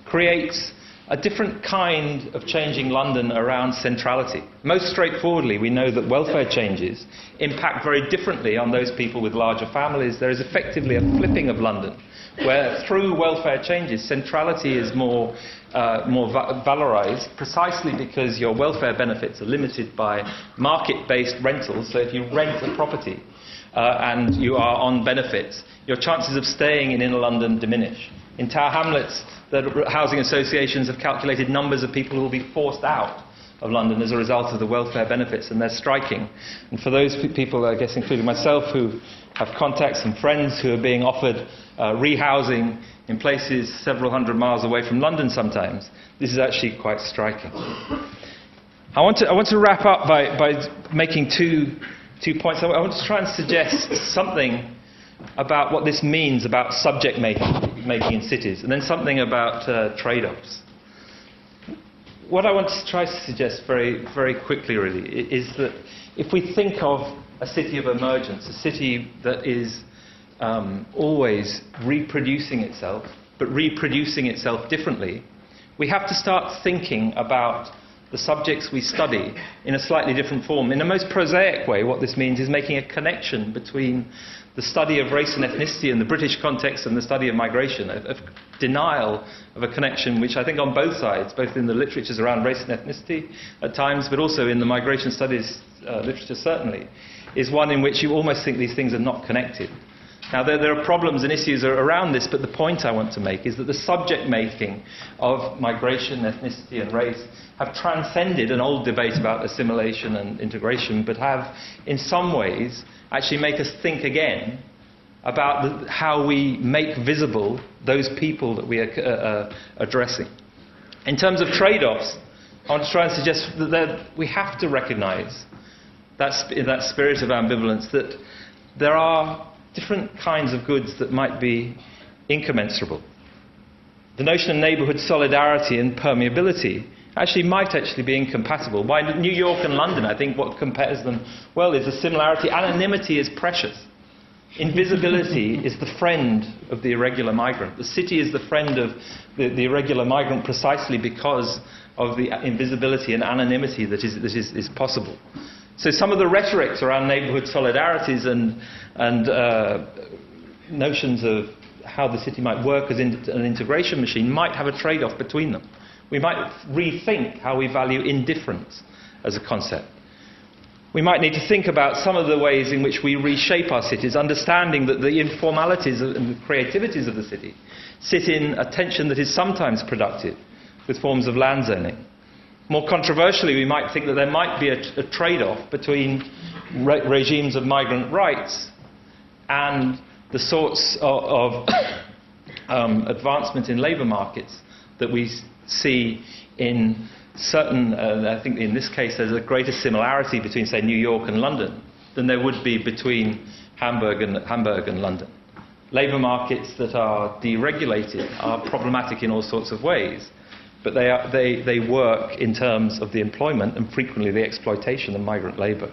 Speaker 3: creates a different kind of changing London around centrality. Most straightforwardly, we know that welfare changes impact very differently on those people with larger families. There is effectively a flipping of London, where through welfare changes, centrality is more, uh, more va- valorized precisely because your welfare benefits are limited by market based rentals. So if you rent a property uh, and you are on benefits, your chances of staying in inner London diminish. In Tower Hamlets, the housing associations have calculated numbers of people who will be forced out of London as a result of the welfare benefits, and they're striking. And for those people, I guess including myself, who have contacts and friends who are being offered uh, rehousing in places several hundred miles away from London sometimes, this is actually quite striking. I want to, I want to wrap up by, by making two, two points. I want to try and suggest something about what this means about subject making, making in cities, and then something about uh, trade offs. What I want to try to suggest very, very quickly, really, is that if we think of a city of emergence, a city that is um, always reproducing itself, but reproducing itself differently, we have to start thinking about the subjects we study in a slightly different form. In a most prosaic way, what this means is making a connection between the study of race and ethnicity in the British context and the study of migration, of, denial of a connection which I think on both sides, both in the literatures around race and ethnicity at times, but also in the migration studies uh, literature certainly, is one in which you almost think these things are not connected. Now, there, there, are problems and issues around this, but the point I want to make is that the subject making of migration, ethnicity, and race have transcended an old debate about assimilation and integration, but have, in some ways, actually make us think again about the, how we make visible those people that we are uh, uh, addressing. In terms of trade offs, I want to try and suggest that we have to recognize that, in that spirit of ambivalence that there are different kinds of goods that might be incommensurable. The notion of neighbourhood solidarity and permeability actually might actually be incompatible. Why New York and London, I think what compares them well is the similarity. Anonymity is precious. Invisibility *laughs* is the friend of the irregular migrant. The city is the friend of the, the, irregular migrant precisely because of the invisibility and anonymity that is, that is, is possible. So some of the rhetorics around neighbourhood solidarities and, and uh, notions of how the city might work as in, an integration machine might have a trade off between them. We might rethink how we value indifference as a concept. We might need to think about some of the ways in which we reshape our cities, understanding that the informalities and the creativities of the city sit in a tension that is sometimes productive with forms of land zoning. More controversially, we might think that there might be a, a trade off between re- regimes of migrant rights and the sorts of, of *coughs* um, advancement in labour markets that we see in certain, uh, I think in this case, there's a greater similarity between, say, New York and London than there would be between Hamburg and, Hamburg and London. Labour markets that are deregulated are problematic in all sorts of ways, but they, are, they, they work in terms of the employment and frequently the exploitation of migrant labour.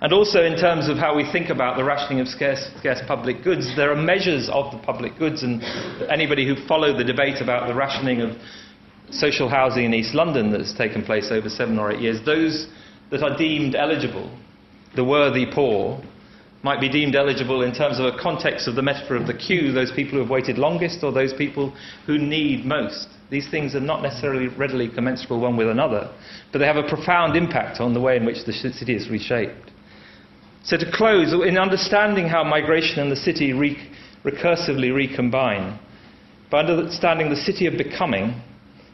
Speaker 3: And also, in terms of how we think about the rationing of scarce, scarce, public goods, there are measures of the public goods, and anybody who followed the debate about the rationing of social housing in East London that's taken place over seven or eight years, those that are deemed eligible, the worthy poor, might be deemed eligible in terms of a context of the metaphor of the queue, those people who have waited longest or those people who need most. These things are not necessarily readily commensurable one with another, but they have a profound impact on the way in which the city is reshaped. So, to close, in understanding how migration and the city re- recursively recombine, by understanding the city of becoming,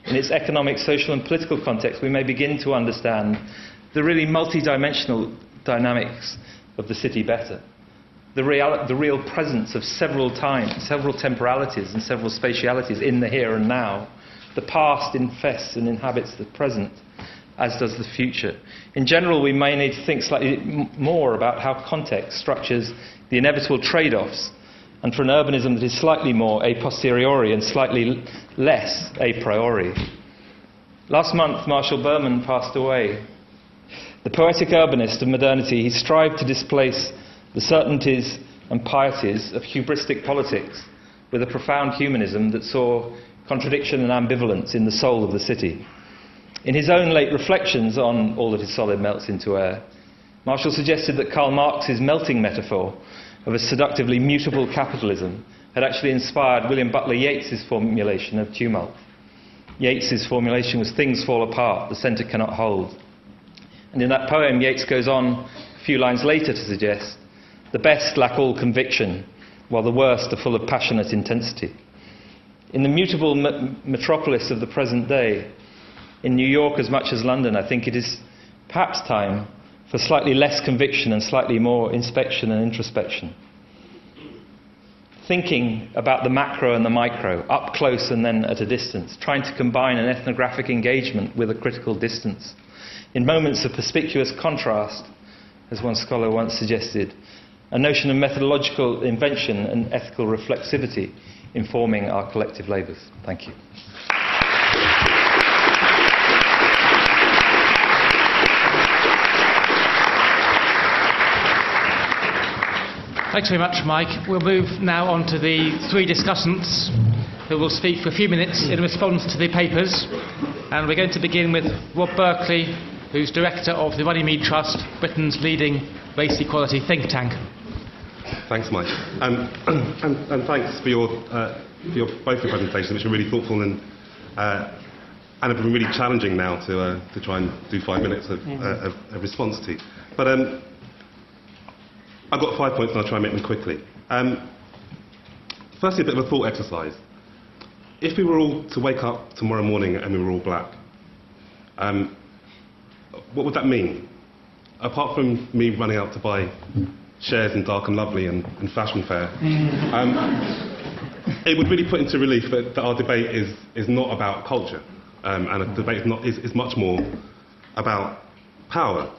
Speaker 3: in its economic, social, and political context, we may begin to understand the really multidimensional dynamics of the city better. The real, the real presence of several times, several temporalities, and several spatialities in the here and now. The past infests and inhabits the present, as does the future. In general, we may need to think slightly more about how context structures the inevitable trade offs and for an urbanism that is slightly more a posteriori and slightly less a priori. Last month, Marshall Berman passed away. The poetic urbanist of modernity, he strived to displace the certainties and pieties of hubristic politics with a profound humanism that saw contradiction and ambivalence in the soul of the city. In his own late reflections on all that is solid melts into air, Marshall suggested that Karl Marx's melting metaphor of a seductively mutable capitalism had actually inspired William Butler Yeats's formulation of tumult. Yeats's formulation was things fall apart, the centre cannot hold. And in that poem, Yeats goes on a few lines later to suggest the best lack all conviction, while the worst are full of passionate intensity. In the mutable metropolis of the present day, in New York as much as London, I think it is perhaps time for slightly less conviction and slightly more inspection and introspection. Thinking about the macro and the micro, up close and then at a distance, trying to combine an ethnographic engagement with a critical distance. In moments of perspicuous contrast, as one scholar once suggested, a notion of methodological invention and ethical reflexivity informing our collective labours. Thank you.
Speaker 1: Thanks very much, Mike. We'll move now on to the three discussants who will speak for a few minutes in response to the papers. And we're going to begin with Rob Berkeley, who's director of the Runnymede Trust, Britain's leading race equality think tank.
Speaker 4: Thanks, Mike. Um, *clears throat* and, and, thanks for your, uh, for your both your presentations, which are really thoughtful and, uh, and have been really challenging now to, uh, to try and do five minutes of, uh, of, of response to. But um, I've got five points and I'll try and make them quickly. Um, firstly, a bit of a thought exercise. If we were all to wake up tomorrow morning and we were all black, um, what would that mean? Apart from me running out to buy shares in Dark and Lovely and, and Fashion Fair, um, it would really put into relief that, that, our debate is, is not about culture, um, and a debate is, not, is, is much more about power.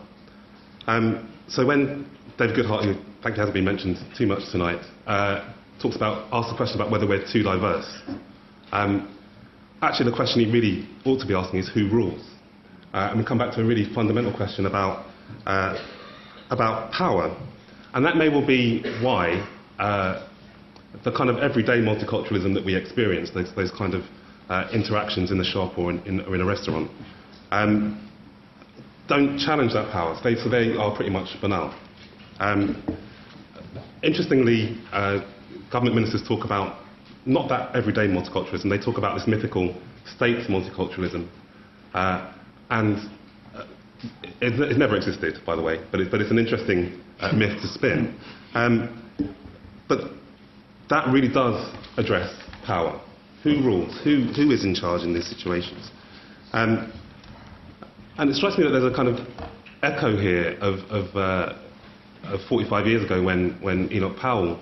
Speaker 4: Um, so when David Goodhart, who frankly hasn't been mentioned too much tonight, uh, talks about, asks the question about whether we're too diverse. Um, actually, the question he really ought to be asking is who rules? Uh, and we come back to a really fundamental question about, uh, about power. And that may well be why uh, the kind of everyday multiculturalism that we experience, those, those kind of uh, interactions in the shop or in, in, or in a restaurant, um, don't challenge that power. They, so they are pretty much banal. Um, interestingly, uh, government ministers talk about not that everyday multiculturalism, they talk about this mythical state multiculturalism. Uh, and uh, it, it, never existed, by the way, but, it, but it's an interesting uh, myth to spin. Um, but that really does address power. Who rules? Who, who is in charge in these situations? Um, and it strikes me that there's a kind of echo here of, of, uh, of 45 years ago when, when Enoch Powell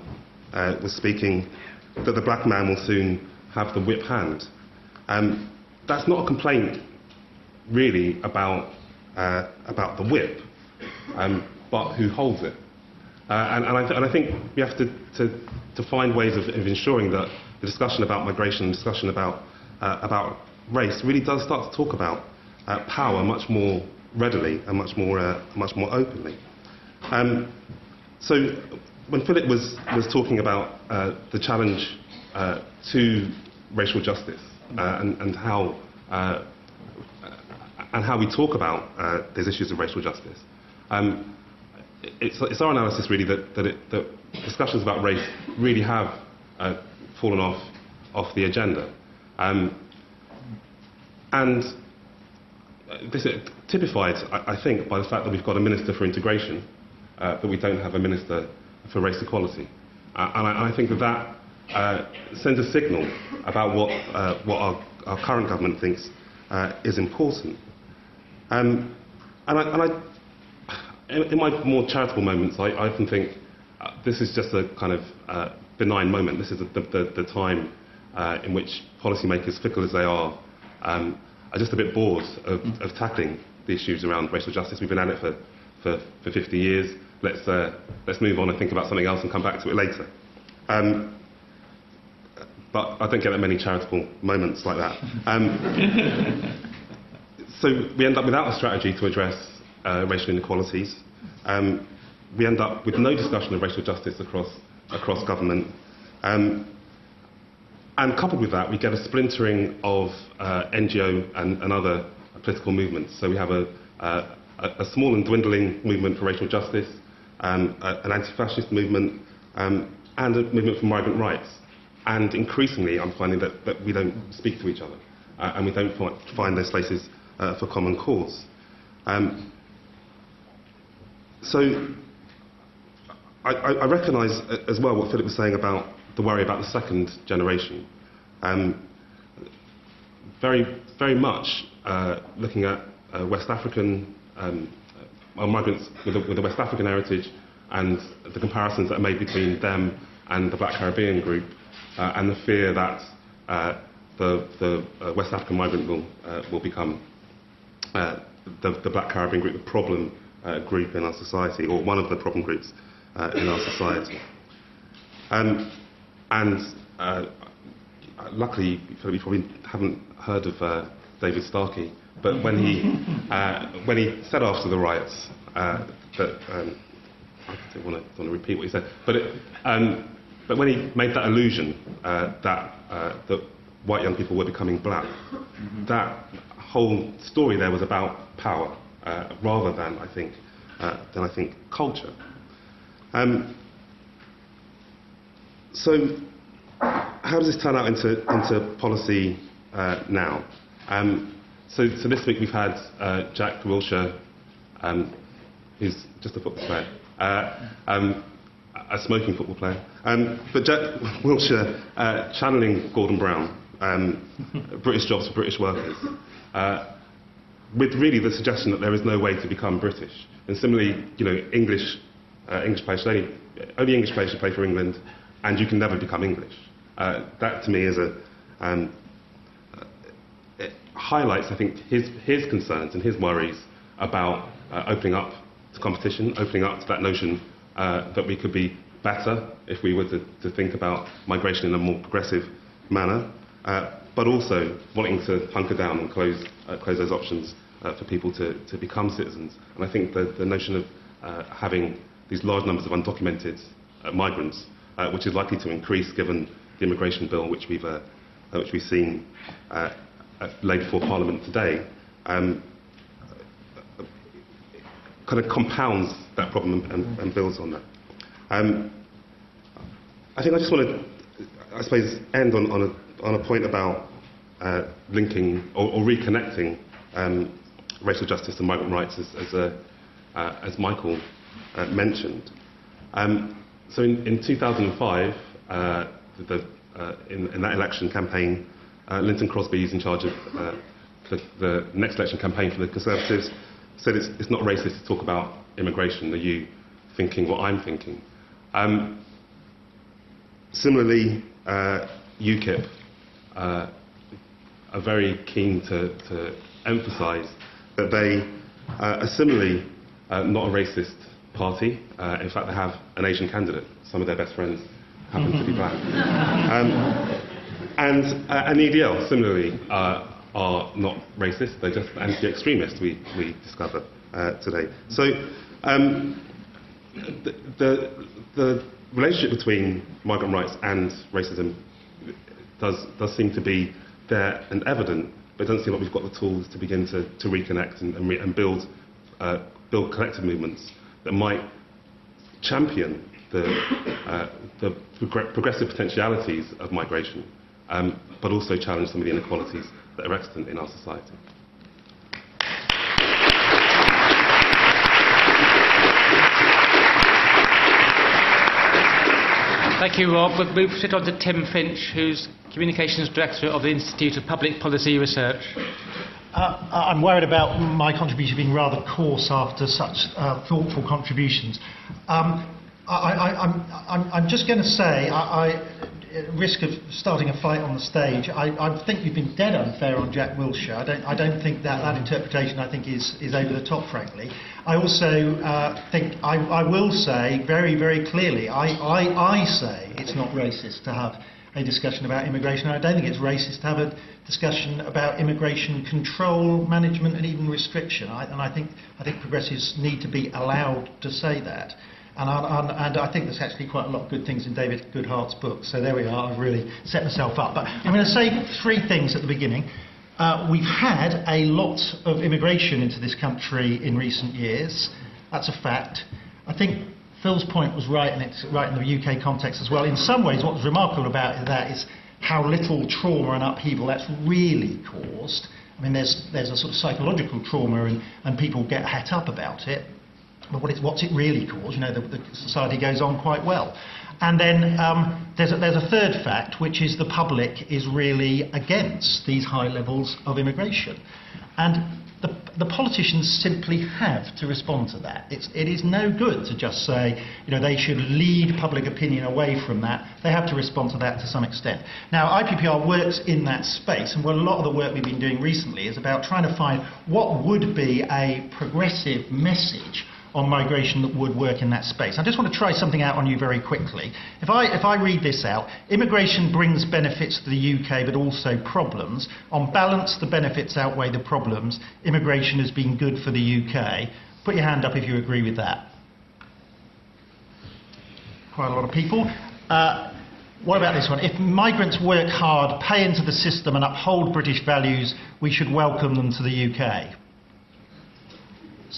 Speaker 4: uh, was speaking that the black man will soon have the whip hand. Um, that's not a complaint really about, uh, about the whip, um, but who holds it. Uh, and, and, I th- and, I think we have to, to, to find ways of, of, ensuring that the discussion about migration, the discussion about, uh, about race, really does start to talk about uh, power much more readily and much more, uh, much more openly. Um, so when Philip was, was talking about uh, the challenge to racial justice and, and how and how we talk about uh, these issues of racial justice. Um, it's, it's, our analysis really that, that, it, that, discussions about race really have uh, fallen off, off the agenda. Um, and this is typified, I, I, think, by the fact that we've got a Minister for Integration, uh, but we don't have a Minister for Race Equality. Uh, and, I, I, think that that uh, sends a signal about what, uh, what our, our, current government thinks uh, is important. Um, and, I, and I, in, in, my more charitable moments, I, I often think uh, this is just a kind of uh, benign moment. This is the, the, the time uh, in which policymakers, fickle as they are, um, are just a bit bored of, of, tackling the issues around racial justice. We've been at it for, for, for 50 years. Let's, uh, let's move on and think about something else and come back to it later. Um, but I don't get that many charitable moments like that. Um, *laughs* so we end up without a strategy to address uh, racial inequalities. Um, we end up with no discussion of racial justice across, across government. Um, and coupled with that, we get a splintering of uh, NGO and, and, other political movements. So we have a, a, small and dwindling movement for racial justice, um, an anti-fascist movement, um, and a movement for migrant rights. And increasingly, I'm finding that, that we don't speak to each other, uh, and we don't find those places uh, for common cause. Um, so I, I recognise as well what Philip was saying about the worry about the second generation. Um, very, very much uh, looking at uh, West African um, uh, migrants with a, with a, West African heritage and the comparisons that are made between them and the Black Caribbean group, uh, and the fear that uh, the, the uh, West African migrant will, will become the, the, Black Caribbean group, the problem group in our society, or one of the problem groups in our society. Um, and uh, luckily, you probably haven't heard of uh, David Starkey, but when he, uh, when he said after the riots uh, that, um, I don't want, to, want to repeat what he said, but, it, um, but when he made that allusion uh, that, uh, that white young people were becoming black, that whole story there was about power rather than, I think, than I think culture. Um, so, how does this turn out into, into policy uh, now? Um, so, so, this week we've had uh, Jack Wilshere, um, who's just a football player, uh, um, a smoking football player, um, but Jack *laughs* Wilshere uh, channeling Gordon Brown, um, *laughs* British jobs for British workers, uh, with really the suggestion that there is no way to become British. And similarly, you know, English, uh, English players only, only English players should play for England and you can never become English. Uh, that to me is a um, it highlights, I think, his, his concerns and his worries about uh, opening up to competition, opening up to that notion uh, that we could be better if we were to, to, think about migration in a more progressive manner, uh, but also wanting to hunker down and close, uh, close those options uh, for people to, to become citizens. And I think the, the notion of having these large numbers of undocumented migrants uh, which is likely to increase given the immigration bill which we've, uh, uh which we've seen uh, laid before Parliament today, um, kind of compounds that problem and, and builds on that. Um, I think I just want to, I suppose, end on, on, a, on a point about uh, linking or, or reconnecting um, racial justice and migrant rights, as, as, uh, uh, as Michael mentioned. Um, so in, in 2005, uh, the, uh, in, in, that election campaign, uh, Lynton Crosby is in charge of uh, the, the, next election campaign for the Conservatives, said it's, it's, not racist to talk about immigration. Are you thinking what I'm thinking? Um, similarly, uh, UKIP uh, are very keen to, to emphasise that they are similarly not a racist party. Uh, in fact, they have an Asian candidate. Some of their best friends happen to be *laughs* black. Um, and, uh, and the EDL, similarly, uh, are not racist. They're just anti-extremist, we, we discover uh, today. So um, the, the, the, relationship between migrant rights and racism does, does seem to be there and evident, but it doesn't seem like we've got the tools to begin to, to reconnect and, and, re- and build, uh, build collective movements that might champion the, uh, the progressive potentialities of migration, um, but also challenge some of the inequalities that are extant in our society.
Speaker 1: Thank you, Rob. We'll move straight on to Tim Finch, who's Communications Director of the Institute of Public Policy Research.
Speaker 5: Uh, I'm worried about my contribution being rather coarse after such uh, thoughtful contributions. Um, I, am just going to say, I, I, risk of starting a fight on the stage, I, I, think you've been dead unfair on Jack Wilshere. I don't, I don't think that that interpretation, I think, is, is over the top, frankly. I also uh, think, I, I will say very, very clearly, I, I, I say it's not racist to have a discussion about immigration. I don't think it's racist to have a discussion about immigration control, management, and even restriction. I, and I think, I think progressives need to be allowed to say that. And I, and, I think there's actually quite a lot of good things in David Goodhart's book. So there we are. I've really set myself up. But I'm going to say three things at the beginning. Uh, we've had a lot of immigration into this country in recent years. That's a fact. I think Phil's point was right, and it's right in the UK context as well. In some ways, what was remarkable about that is how little trauma and upheaval that's really caused. I mean, there's, there's a sort of psychological trauma, and, and people get het up about it. But what what's it really caused? You know, the, the society goes on quite well. And then um, there's, a, there's a third fact, which is the public is really against these high levels of immigration. And the, the politicians simply have to respond to that. It's, it is no good to just say, you know, they should lead public opinion away from that. They have to respond to that to some extent. Now, IPPR works in that space, and what a lot of the work we've been doing recently is about trying to find what would be a progressive message on migration that would work in that space. I just want to try something out on you very quickly. If I, if I read this out, immigration brings benefits to the UK but also problems. On balance, the benefits outweigh the problems. Immigration has been good for the UK. Put your hand up if you agree with that. Quite a lot of people. Uh, what about this one? If migrants work hard, pay into the system, and uphold British values, we should welcome them to the UK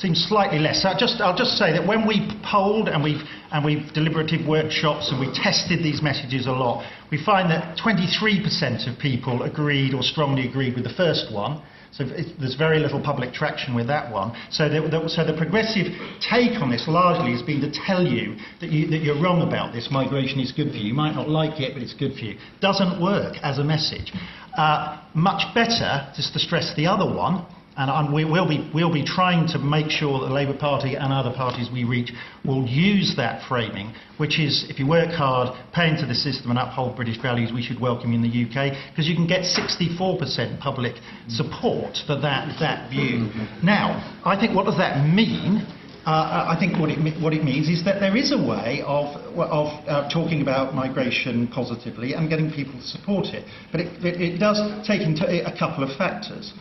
Speaker 5: seems slightly less. So I'll just, I'll just say that when we polled and we've, and we've deliberative workshops and we tested these messages a lot, we find that 23% of people agreed or strongly agreed with the first one. So there's very little public traction with that one. So the, the, so the progressive take on this largely has been to tell you that, you that you're wrong about this. Migration is good for you. You might not like it, but it's good for you. Doesn't work as a message. Uh, much better, just to stress the other one, and we will be, we'll be trying to make sure that the Labour Party and other parties we reach will use that framing, which is if you work hard, pay into the system and uphold British values, we should welcome you in the UK, because you can get 64% public support for that, that view. Now, I think what does that mean? Uh, I think what it, what it means is that there is a way of, of uh, talking about migration positively and getting people to support it. But it, it, it does take into a couple of factors.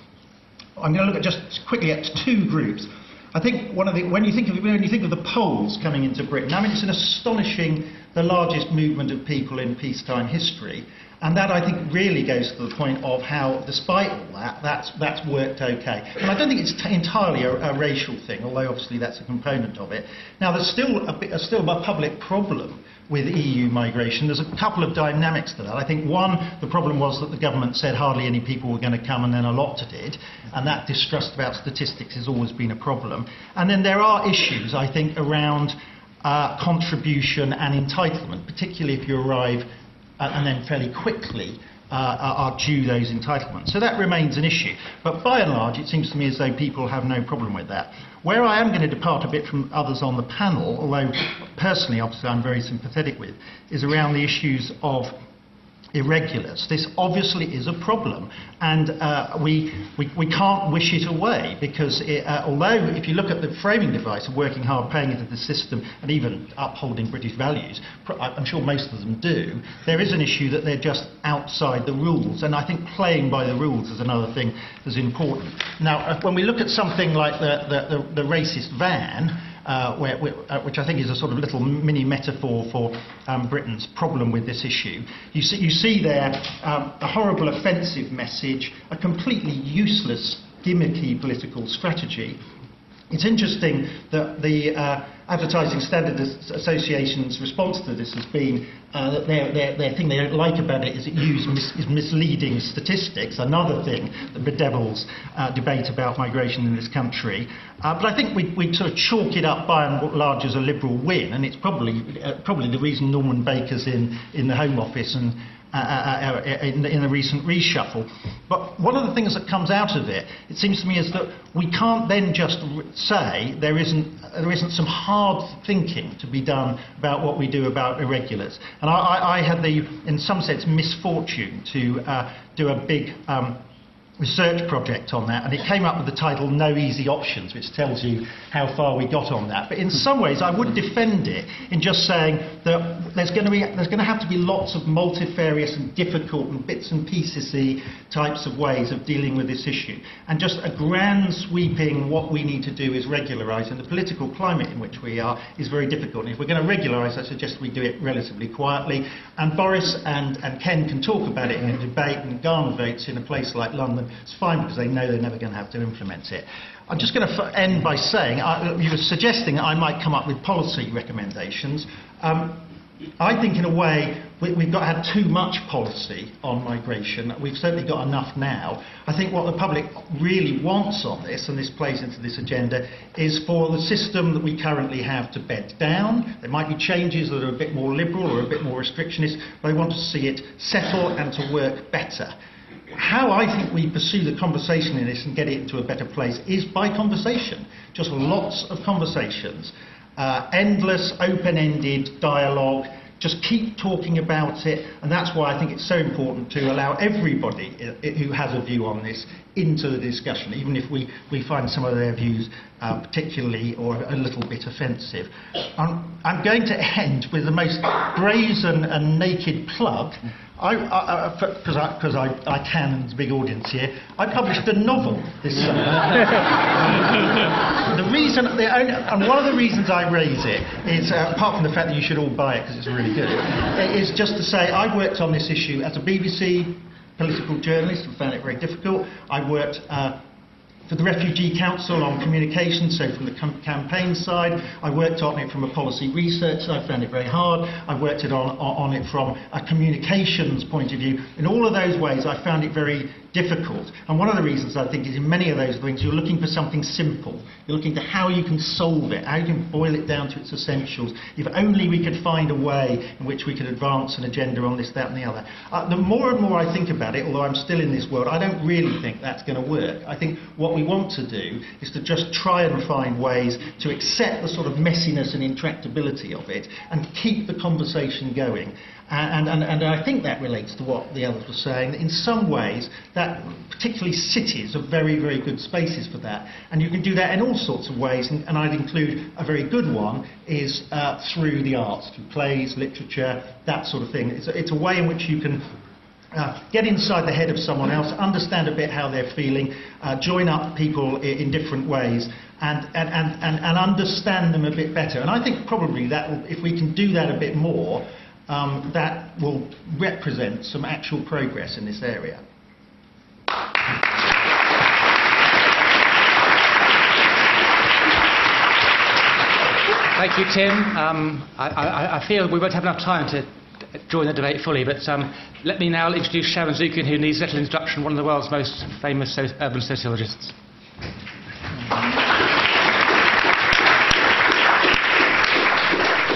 Speaker 5: I'm going to look at just quickly at two groups. I think one of the, when you think of when you think of the Poles coming into Britain, I mean it's an astonishing, the largest movement of people in peacetime history, and that I think really goes to the point of how, despite all that, that's that's worked okay. And I don't think it's t- entirely a, a, racial thing, although obviously that's a component of it. Now there's still a, bit, a still a public problem with EU migration. There's a couple of dynamics to that. I think one, the problem was that the government said hardly any people were going to come and then a lot did, and that distrust about statistics has always been a problem. And then there are issues, I think, around uh, contribution and entitlement, particularly if you arrive uh, and then fairly quickly uh, are due those entitlements. So that remains an issue. But by and large, it seems to me as though people have no problem with that. Where I am going to depart a bit from others on the panel, although personally, obviously, I'm very sympathetic with, is around the issues of irregulars. This obviously is a problem, and uh, we, we, we can't wish it away because it, uh, although if you look at the framing device of working hard, paying into the system, and even upholding British values, I'm sure most of them do, there is an issue that they're just outside the rules, and I think playing by the rules is another thing that's important. Now, uh, when we look at something like the, the, the, the racist van, uh, where, uh, which I think is a sort of little mini metaphor for um, Britain's problem with this issue. You see, you see there um, a horrible offensive message, a completely useless, gimmicky political strategy. It's interesting that the uh, Advertising Standards Association's response to this has been uh, that their, their, their thing they don't like about it is it uses mis- misleading statistics, another thing that bedevils uh, debate about migration in this country. Uh, but I think we, we sort of chalk it up by and large as a Liberal win, and it's probably, uh, probably the reason Norman Baker's in, in the Home Office and uh, uh, uh, in, in the recent reshuffle. But one of the things that comes out of it, it seems to me, is that we can't then just say there isn't, there isn't some hard thinking to be done about what we do about irregulars. And I, I had the, in some sense, misfortune to do a big um, research project on that, and it came up with the title No Easy Options, which tells you how far we got on that. But in some ways, I would defend it in just saying that there's going to, be, there's going to have to be lots of multifarious and difficult and bits and pieces types of ways of dealing with this issue. And just a grand sweeping, what we need to do is regularise, and the political climate in which we are is very difficult. And if we're going to regularise, I suggest we do it relatively quietly. And Boris and, and Ken can talk about it in a debate and garner votes in a place like London it's fine because they know they're never going to have to implement it. I'm just going to f- end by saying I, you were suggesting I might come up with policy recommendations. Um, I think, in a way, we, have got have too much policy on migration. We've certainly got enough now. I think what the public really wants on this, and this plays into this agenda, is for the system that we currently have to bed down. There might be changes that are a bit more liberal or a bit more restrictionist, but I want to see it settle and to work better how I think we pursue the conversation in this and get it into a better place is by conversation. Just lots of conversations, uh, endless, open ended dialogue. Just keep talking about it, and that's why I think it's so important to allow everybody who has a view on this into the discussion, even if we, we find some of their views uh, particularly or a little bit offensive. I'm, I'm going to end with the most brazen and naked plug because I, I, I, I, can, and there's a big audience here, I published a novel this summer. *laughs* the reason, the only, and one of the reasons I raise it is, uh, apart from the fact that you should all buy it because it's really good, is just to say I've worked on this issue as a BBC political journalist and found it very difficult. I worked uh, for the Refugee Council on communication, so from the campaign side. I worked on it from a policy research, so I found it very hard. I worked it on, on it from a communications point of view. In all of those ways, I found it very difficult. And one of the reasons I think is in many of those things you're looking for something simple. You're looking to how you can solve it, how you can boil it down to its essentials. If only we could find a way in which we could advance an agenda on this, that, and the other. Uh, the more and more I think about it, although I'm still in this world, I don't really think that's going to work. I think what we want to do is to just try and find ways to accept the sort of messiness and intractability of it and keep the conversation going. And, and, and I think that relates to what the others were saying. In some ways, that particularly cities are very, very good spaces for that. And you can do that in all sorts of ways. And, and I'd include a very good one is uh, through the arts, through plays, literature, that sort of thing. It's a, it's a way in which you can uh, get inside the head of someone else, understand a bit how they're feeling, uh, join up people in, in different ways, and, and, and, and, and understand them a bit better. And I think probably that, will, if we can do that a bit more, um, that will represent some actual progress in this area.
Speaker 1: Thank you, Tim. Um, I, I, I, feel we won't have enough time to join the debate fully, but um, let me now introduce Sharon Zukin, who needs little introduction, one of the world's most famous so- urban sociologists.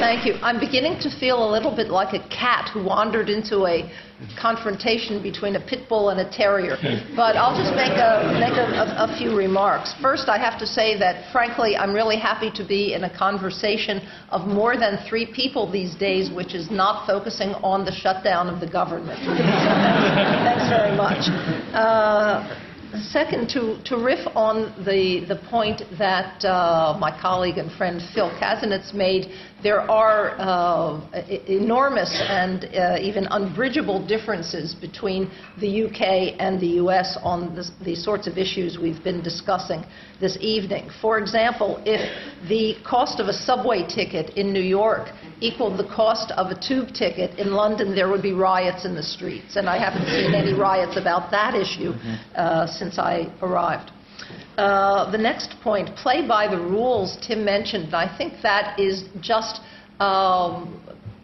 Speaker 6: Thank you. I'm beginning to feel a little bit like a cat who wandered into a confrontation between a pit bull and a terrier. But I'll just make a, make a, a, a few remarks. First, I have to say that, frankly, I'm really happy to be in a conversation of more than three people these days, which is not focusing on the shutdown of the government. *laughs* Thanks very much. Uh, Second, to, to riff on the, the point that uh, my colleague and friend Phil Kasinitz made, there are uh, enormous and uh, even unbridgeable differences between the UK and the US on the sorts of issues we've been discussing this evening. For example, if the cost of a subway ticket in New York equaled the cost of a tube ticket in London, there would be riots in the streets. And I haven't seen any riots about that issue uh, since I arrived. Uh, the next point, play by the rules, Tim mentioned. and I think that is just um,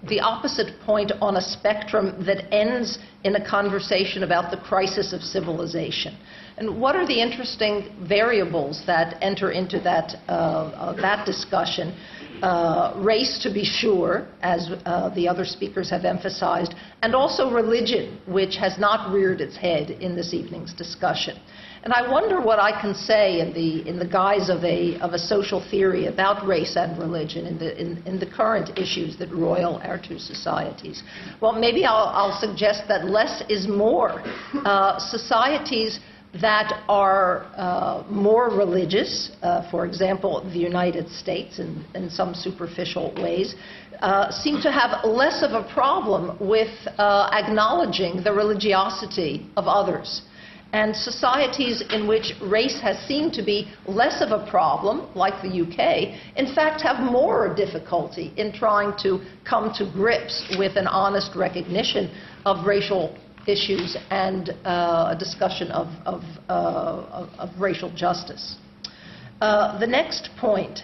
Speaker 6: the opposite point on a spectrum that ends in a conversation about the crisis of civilization. And what are the interesting variables that enter into that, uh, uh, that discussion? Uh, race, to be sure, as uh, the other speakers have emphasized, and also religion, which has not reared its head in this evening's discussion. And I wonder what I can say in the, in the guise of a, of a social theory about race and religion in the, in, in the current issues that roil our two societies. Well, maybe I'll, I'll suggest that less is more. Uh, societies that are uh, more religious, uh, for example, the United States in, in some superficial ways, uh, seem to have less of a problem with uh, acknowledging the religiosity of others. And societies in which race has seemed to be less of a problem, like the UK, in fact have more difficulty in trying to come to grips with an honest recognition of racial issues and uh, a discussion of, of, uh, of, of racial justice. Uh, the next point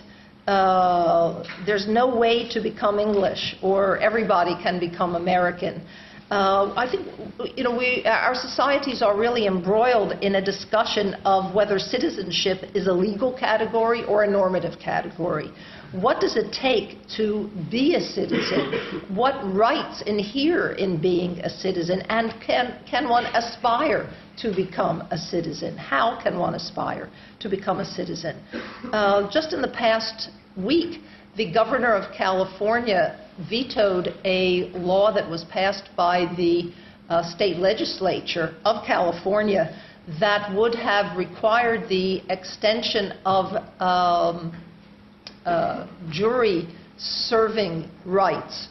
Speaker 6: uh, there's no way to become English or everybody can become American. Uh, I think you know we, our societies are really embroiled in a discussion of whether citizenship is a legal category or a normative category. What does it take to be a citizen? What rights inhere in being a citizen? And can, can one aspire to become a citizen? How can one aspire to become a citizen? Uh, just in the past week, the governor of California vetoed a law that was passed by the uh, state legislature of California that would have required the extension of um, uh, jury serving rights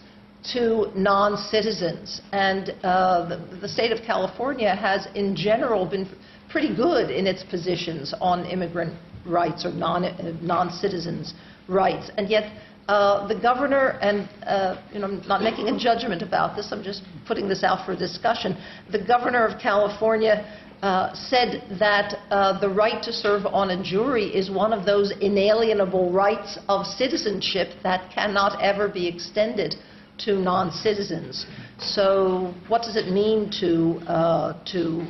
Speaker 6: to non citizens. And uh, the, the, state of California has, in general, been pretty good in its positions on immigrant rights or non citizens' rights. And yet, uh, the governor, and uh, you know, I'm not making a judgment about this, I'm just putting this out for discussion. The governor of California uh, said that uh, the right to serve on a jury is one of those inalienable rights of citizenship that cannot ever be extended to non citizens. So, what does it mean to, uh, to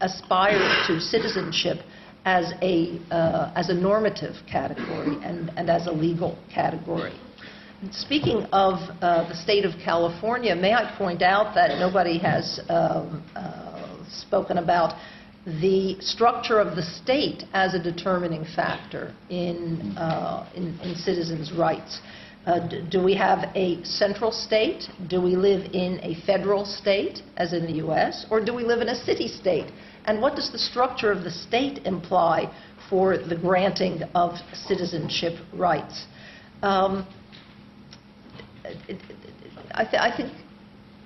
Speaker 6: aspire to citizenship as a, uh, as a normative category and, and as a legal category? Speaking of uh, the state of California, may I point out that nobody has um, spoken about the structure of the state as a determining factor in, uh, in, in, citizens' rights. Uh, do we have a central state? Do we live in a federal state, as in the U.S., or do we live in a city state? And what does the structure of the state imply for the granting of citizenship rights? Um, I, th- I think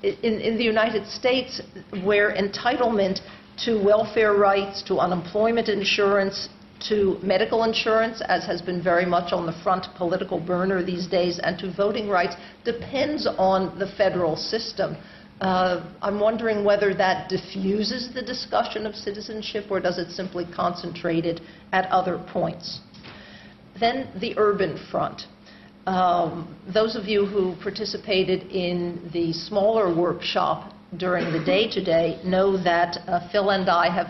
Speaker 6: in, in the United States, where entitlement to welfare rights, to unemployment insurance, to medical insurance, as has been very much on the front political burner these days, and to voting rights depends on the federal system. Uh, I'm wondering whether that diffuses the discussion of citizenship or does it simply concentrate it at other points. Then the urban front. Um, those of you who participated in the smaller workshop during the day today know that uh, Phil and I have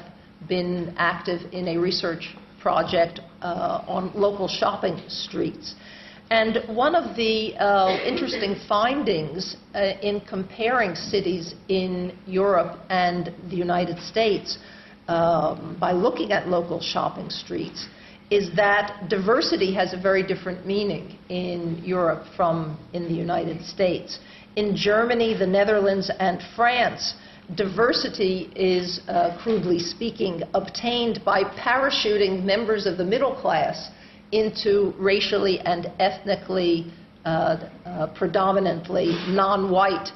Speaker 6: been active in a research project uh, on local shopping streets. And one of the uh, interesting findings uh, in comparing cities in Europe and the United States um, by looking at local shopping streets is that diversity has a very different meaning in Europe from in the United States. In Germany, the Netherlands, and France, diversity is, uh, crudely speaking, obtained by parachuting members of the middle class into racially and ethnically uh, uh, predominantly non white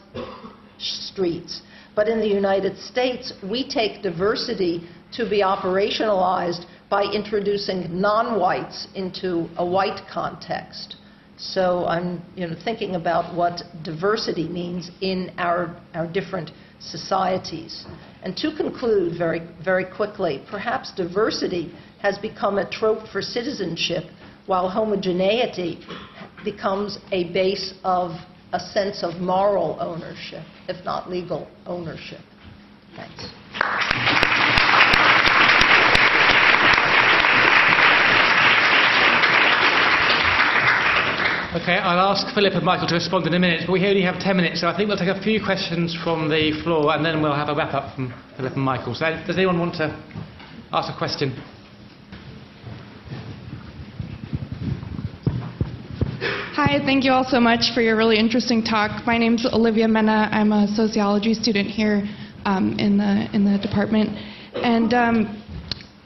Speaker 6: streets. But in the United States, we take diversity to be operationalized by introducing non-whites into a white context. So I'm you know, thinking about what diversity means in our, our different societies. And to conclude very, very quickly, perhaps diversity has become a trope for citizenship, while homogeneity becomes a base of a sense of moral ownership, if not legal ownership. Thanks.
Speaker 1: Okay, I'll ask Philip and Michael to respond in a minute, but we only have 10 minutes, so I think we'll take a few questions from the floor and then we'll have a wrap up from Philip and Michael. So, does anyone want to ask a question?
Speaker 7: Hi, thank you all so much for your really interesting talk. My name's Olivia Mena. I'm a sociology student here um, in, the, in the department. And um,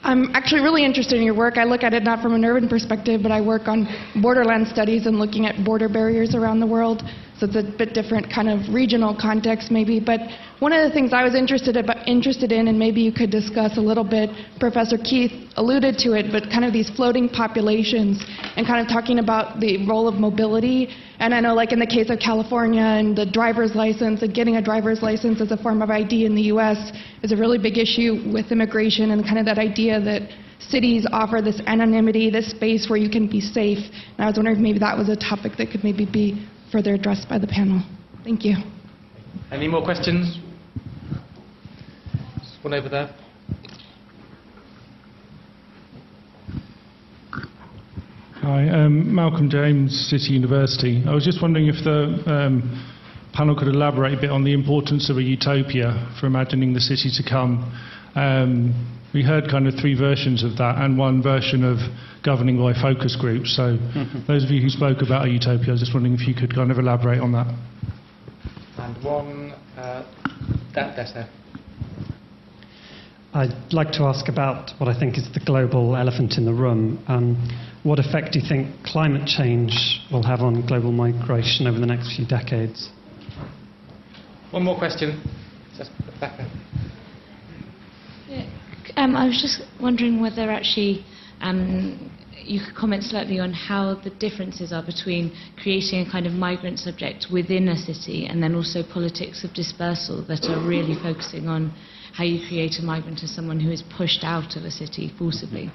Speaker 7: I'm actually really interested in your work. I look at it not from an urban perspective, but I work on borderland studies and looking at border barriers around the world. So it's a bit different kind of regional context, maybe. But one of the things I was interested, about, interested in, and maybe you could discuss a little bit, Professor Keith alluded to it, but kind of these floating populations and kind of talking about the role of mobility. And I know, like in the case of California and the driver's license, and getting a driver's license as a form of ID in the U.S. is a really big issue with immigration and kind of that idea that cities offer this anonymity, this space where you can be safe. And I was wondering if maybe that was a topic that could maybe be further addressed by the panel. Thank you.
Speaker 1: Any more questions? Just one over there.
Speaker 8: Hi, um, Malcolm James, City University. I was just wondering if the um, panel could elaborate a bit on the importance of a utopia for imagining the city to come. Um, we heard kind of three versions of that and one version of governing by focus groups. So, mm-hmm. those of you who spoke about a utopia, I was just wondering if you could kind of elaborate on that.
Speaker 1: And one, uh, that, that's there.
Speaker 9: I'd like to ask about what I think is the global elephant in the room. Um, what effect do you think climate change will have on global migration over the next few decades?
Speaker 1: One more question.
Speaker 10: Um, I was just wondering whether actually um, you could comment slightly on how the differences are between creating a kind of migrant subject within a city and then also politics of dispersal that are really focusing on how you create a migrant as someone who is pushed out of a city forcibly.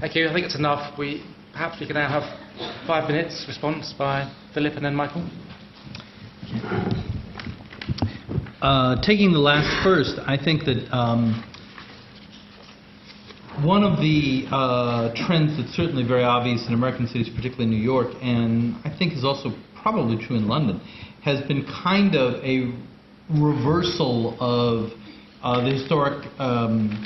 Speaker 1: Thank you. I think it's enough. We perhaps we can now have five minutes response by Philip and then Michael.
Speaker 2: Uh, taking the last first, I think that um, one of the uh, trends that's certainly very obvious in American cities, particularly New York, and I think is also probably true in London, has been kind of a reversal of uh, the historic um,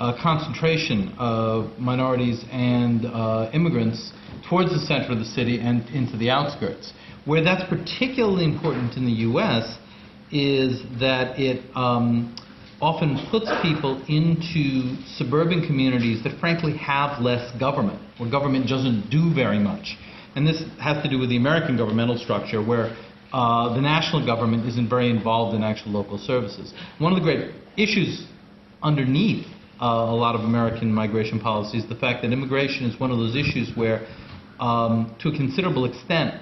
Speaker 2: uh, concentration of minorities and uh, immigrants towards the center of the city and into the outskirts. Where that's particularly important in the U.S. is that it um, often puts people into suburban communities that frankly have less government, where government doesn't do very much. And this has to do with the American governmental structure, where uh, the national government isn't very involved in actual local services. One of the great issues underneath uh, a lot of American migration policy is the fact that immigration is one of those issues where, um, to a considerable extent,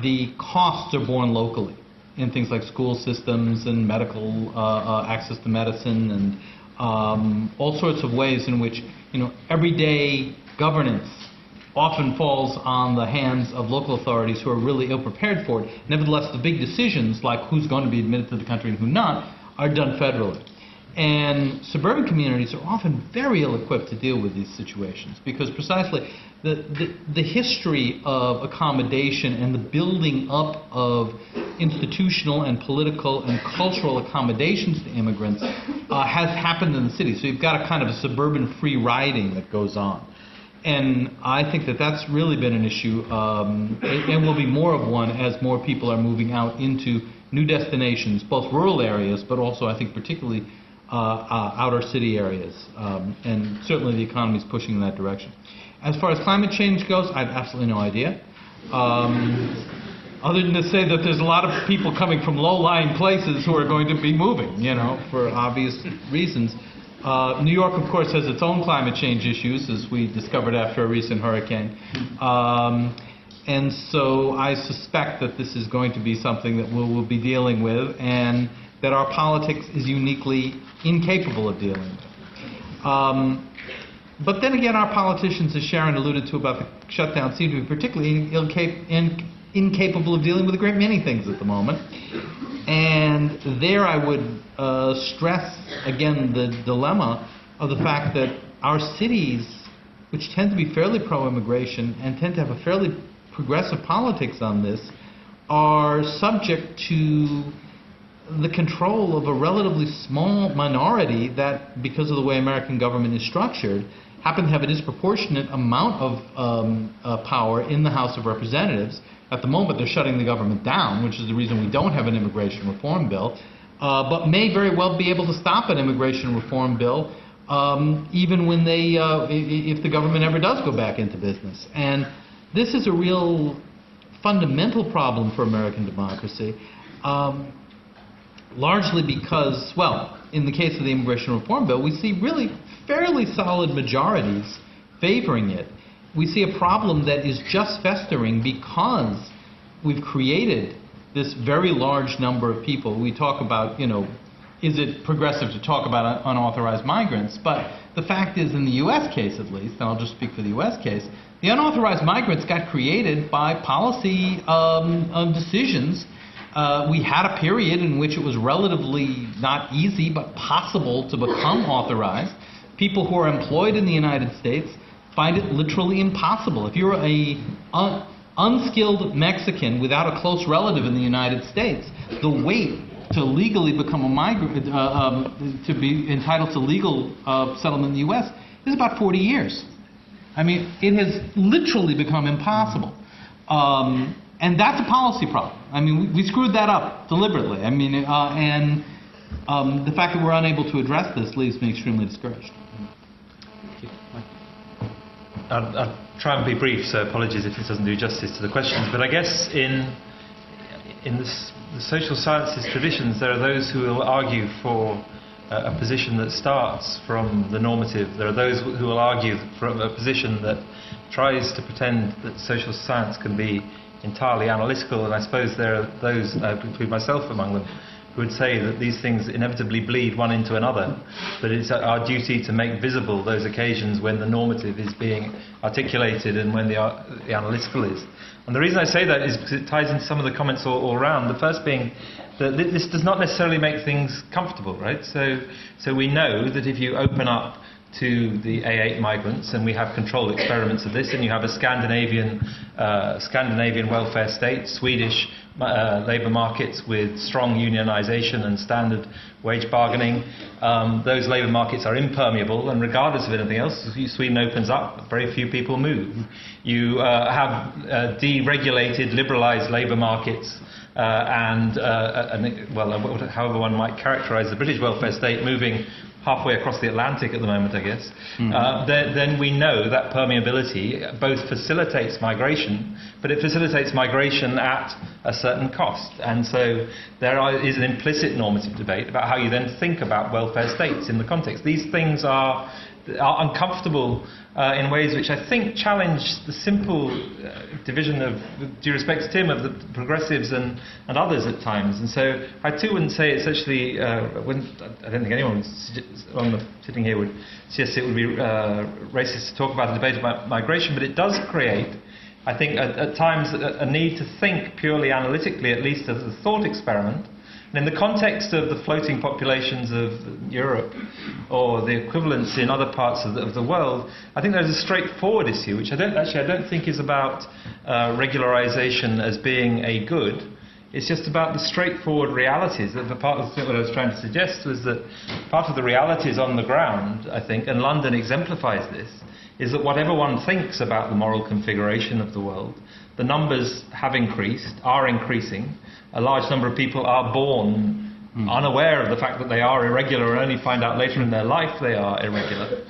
Speaker 2: the costs are borne locally in things like school systems and medical uh, uh, access to medicine and um, all sorts of ways in which you know everyday governance often falls on the hands of local authorities who are really ill prepared for it. Nevertheless, the big decisions like who's going to be admitted to the country and who not are done federally. And suburban communities are often very ill equipped to deal with these situations because precisely the, the, history of accommodation and the building up of institutional and political and cultural accommodations to immigrants uh, has happened in the city. So you've got a kind of a suburban free riding that goes on. And I think that that's really been an issue um, and will be more of one as more people are moving out into new destinations, both rural areas, but also I think particularly uh, uh, outer city areas. Um, and certainly the economy is pushing in that direction. As far as climate change goes, I have absolutely no idea. Um, other than to say that there's a lot of people coming from low-lying places who are going to be moving, you know, for obvious reasons. Uh, New York, of course, has its own climate change issues, as we discovered after a recent hurricane. Um, and so I suspect that this is going to be something that we'll, we'll be dealing with, and that our politics is uniquely incapable of dealing with. Um, but then again, our politicians, as Sharon alluded to about the shutdown, seem to be particularly in, incapable of dealing with a great many things at the moment. And there I would uh, stress again the dilemma of the fact that our cities, which tend to be fairly pro immigration and tend to have a fairly progressive politics on this, are subject to the control of a relatively small minority that, because of the way American government is structured, happen to have a disproportionate amount of um, uh, power in the House of Representatives. At the moment, they're shutting the government down, which is the reason we don't have an immigration reform bill. uh, but may very well be able to stop an immigration reform bill, um, even when they, uh, if the government ever does go back into business. And this is a real fundamental problem for American democracy, um, largely because, well, in the case of the immigration reform bill, we see really fairly solid majorities favoring it. We see a problem that is just festering because we've created this very large number of people. We talk about, you know, is it progressive to talk about unauthorized migrants? But the fact is, in the U.S. case at least, and I'll just speak for the U.S. case, the unauthorized migrants got created by policy um, um, decisions. Uh, we had a period in which it was relatively not easy but possible to become authorized. People who are employed in the United States find it literally impossible. If you're a un- unskilled Mexican without a close relative in the United States, the wait to legally become a migrant, uh, um, to be entitled to legal uh, settlement in the U.S. is about 40 years. I mean, it has literally become impossible. Um, and that's a policy problem. I mean, we, we screwed that up deliberately. I mean, uh, and um, the fact that we're unable to address this leaves me extremely discouraged.
Speaker 3: I'll, I'll, try and be brief, so apologies if this doesn't do justice to the questions. But I guess in in this, the social sciences traditions, there are those who will argue for a, a position that starts from the normative. There are those who will argue from a position that tries to pretend that social science can be entirely analytical, and I suppose there are those, uh, include myself among them, would say that these things inevitably bleed one into another, but it's our duty to make visible those occasions when the normative is being articulated and when the, uh, the analytical is. And the reason I say that is because it ties into some of the comments all, all around. The first being that this does not necessarily make things comfortable, right? So, so we know that if you open up to the A8 migrants, and we have controlled experiments of this. And you have a Scandinavian, uh, Scandinavian welfare state, Swedish uh, labour markets with strong unionisation and standard wage bargaining. Um, those labour markets are impermeable, and regardless of anything else, Sweden opens up, very few people move. You uh, have uh, deregulated, liberalised labour markets. Uh, and, uh, and, well, however one might characterise the British welfare state, moving halfway across the Atlantic at the moment, I guess, mm-hmm. uh, then, then, we know that permeability both facilitates migration, but it facilitates migration at a certain cost. And so there are, is an implicit normative debate about how you then think about welfare states in the context. These things are, are uncomfortable uh, in ways which I think challenge the simple uh, division of, due respect to Tim, of the progressives and, and others at times. And so I too wouldn't say it's actually, uh, I don't think anyone on the, sitting here would suggest it would be uh, racist to talk about a debate about migration, but it does create. I think at, at times a, a need to think purely analytically, at least as a thought experiment, and in the context of the floating populations of Europe or the equivalents in other parts of the, of the world, I think there's a straightforward issue, which I don't actually I don't think is about uh, regularization as being a good. It's just about the straightforward realities. The part of what I was trying to suggest was that part of the realities on the ground, I think, and London exemplifies this, is that whatever one thinks about the moral configuration of the world, the numbers have increased, are increasing, a large number of people are born mm. unaware of the fact that they are irregular and only find out later in their life they are irregular.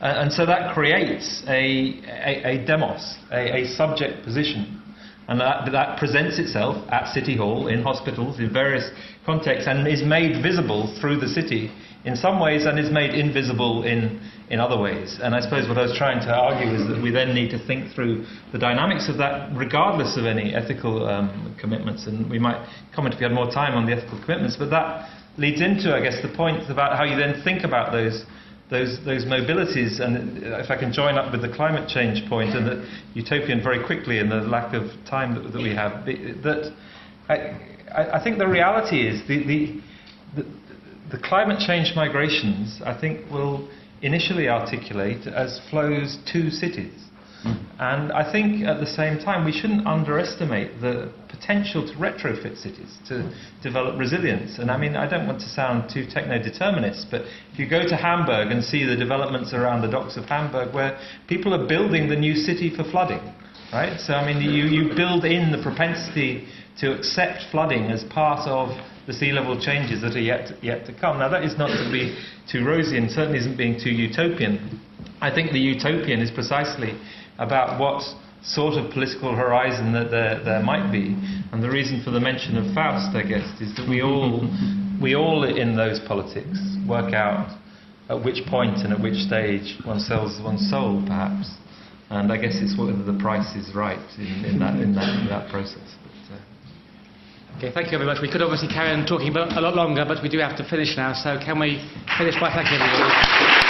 Speaker 3: Uh, and so that creates a, a, a demos, a, a, subject position. And that, that presents itself at City Hall, in hospitals, in various contexts, and is made visible through the city in some ways and is made invisible in, in other ways. And I suppose what I was trying to argue is that we then need to think through the dynamics of that, regardless of any ethical um, commitments. And we might comment if we had more time on the ethical commitments, but that leads into, I guess, the point about how you then think about those. Those, those mobilities, and if I can join up with the climate change point and the utopian very quickly and the lack of time that, that we have, that I, I think the reality is the, the, the the climate change migrations, I think, will initially articulate as flows to cities. Mm. And I think at the same time, we shouldn't underestimate the potential to retrofit cities, to develop resilience. And I mean, I don't want to sound too techno determinist, but if you go to Hamburg and see the developments around the docks of Hamburg, where people are building the new city for flooding, right? So, I mean, you, you build in the propensity to accept flooding as part of the sea level changes that are yet, yet to come. Now, that is not to be too rosy and certainly isn't being too utopian. I think the utopian is precisely about what sort of political horizon that there, there might be. And the reason for the mention of Faust, I guess, is that we all, we all in those politics work out at which point and at which stage one sells one's soul, perhaps. And I guess it's whether the price is right in, in, that, in, that, in that process.
Speaker 1: Okay, thank you very much. We could obviously carry on talking a lot longer, but we do have to finish now. So can we finish by thanking everybody?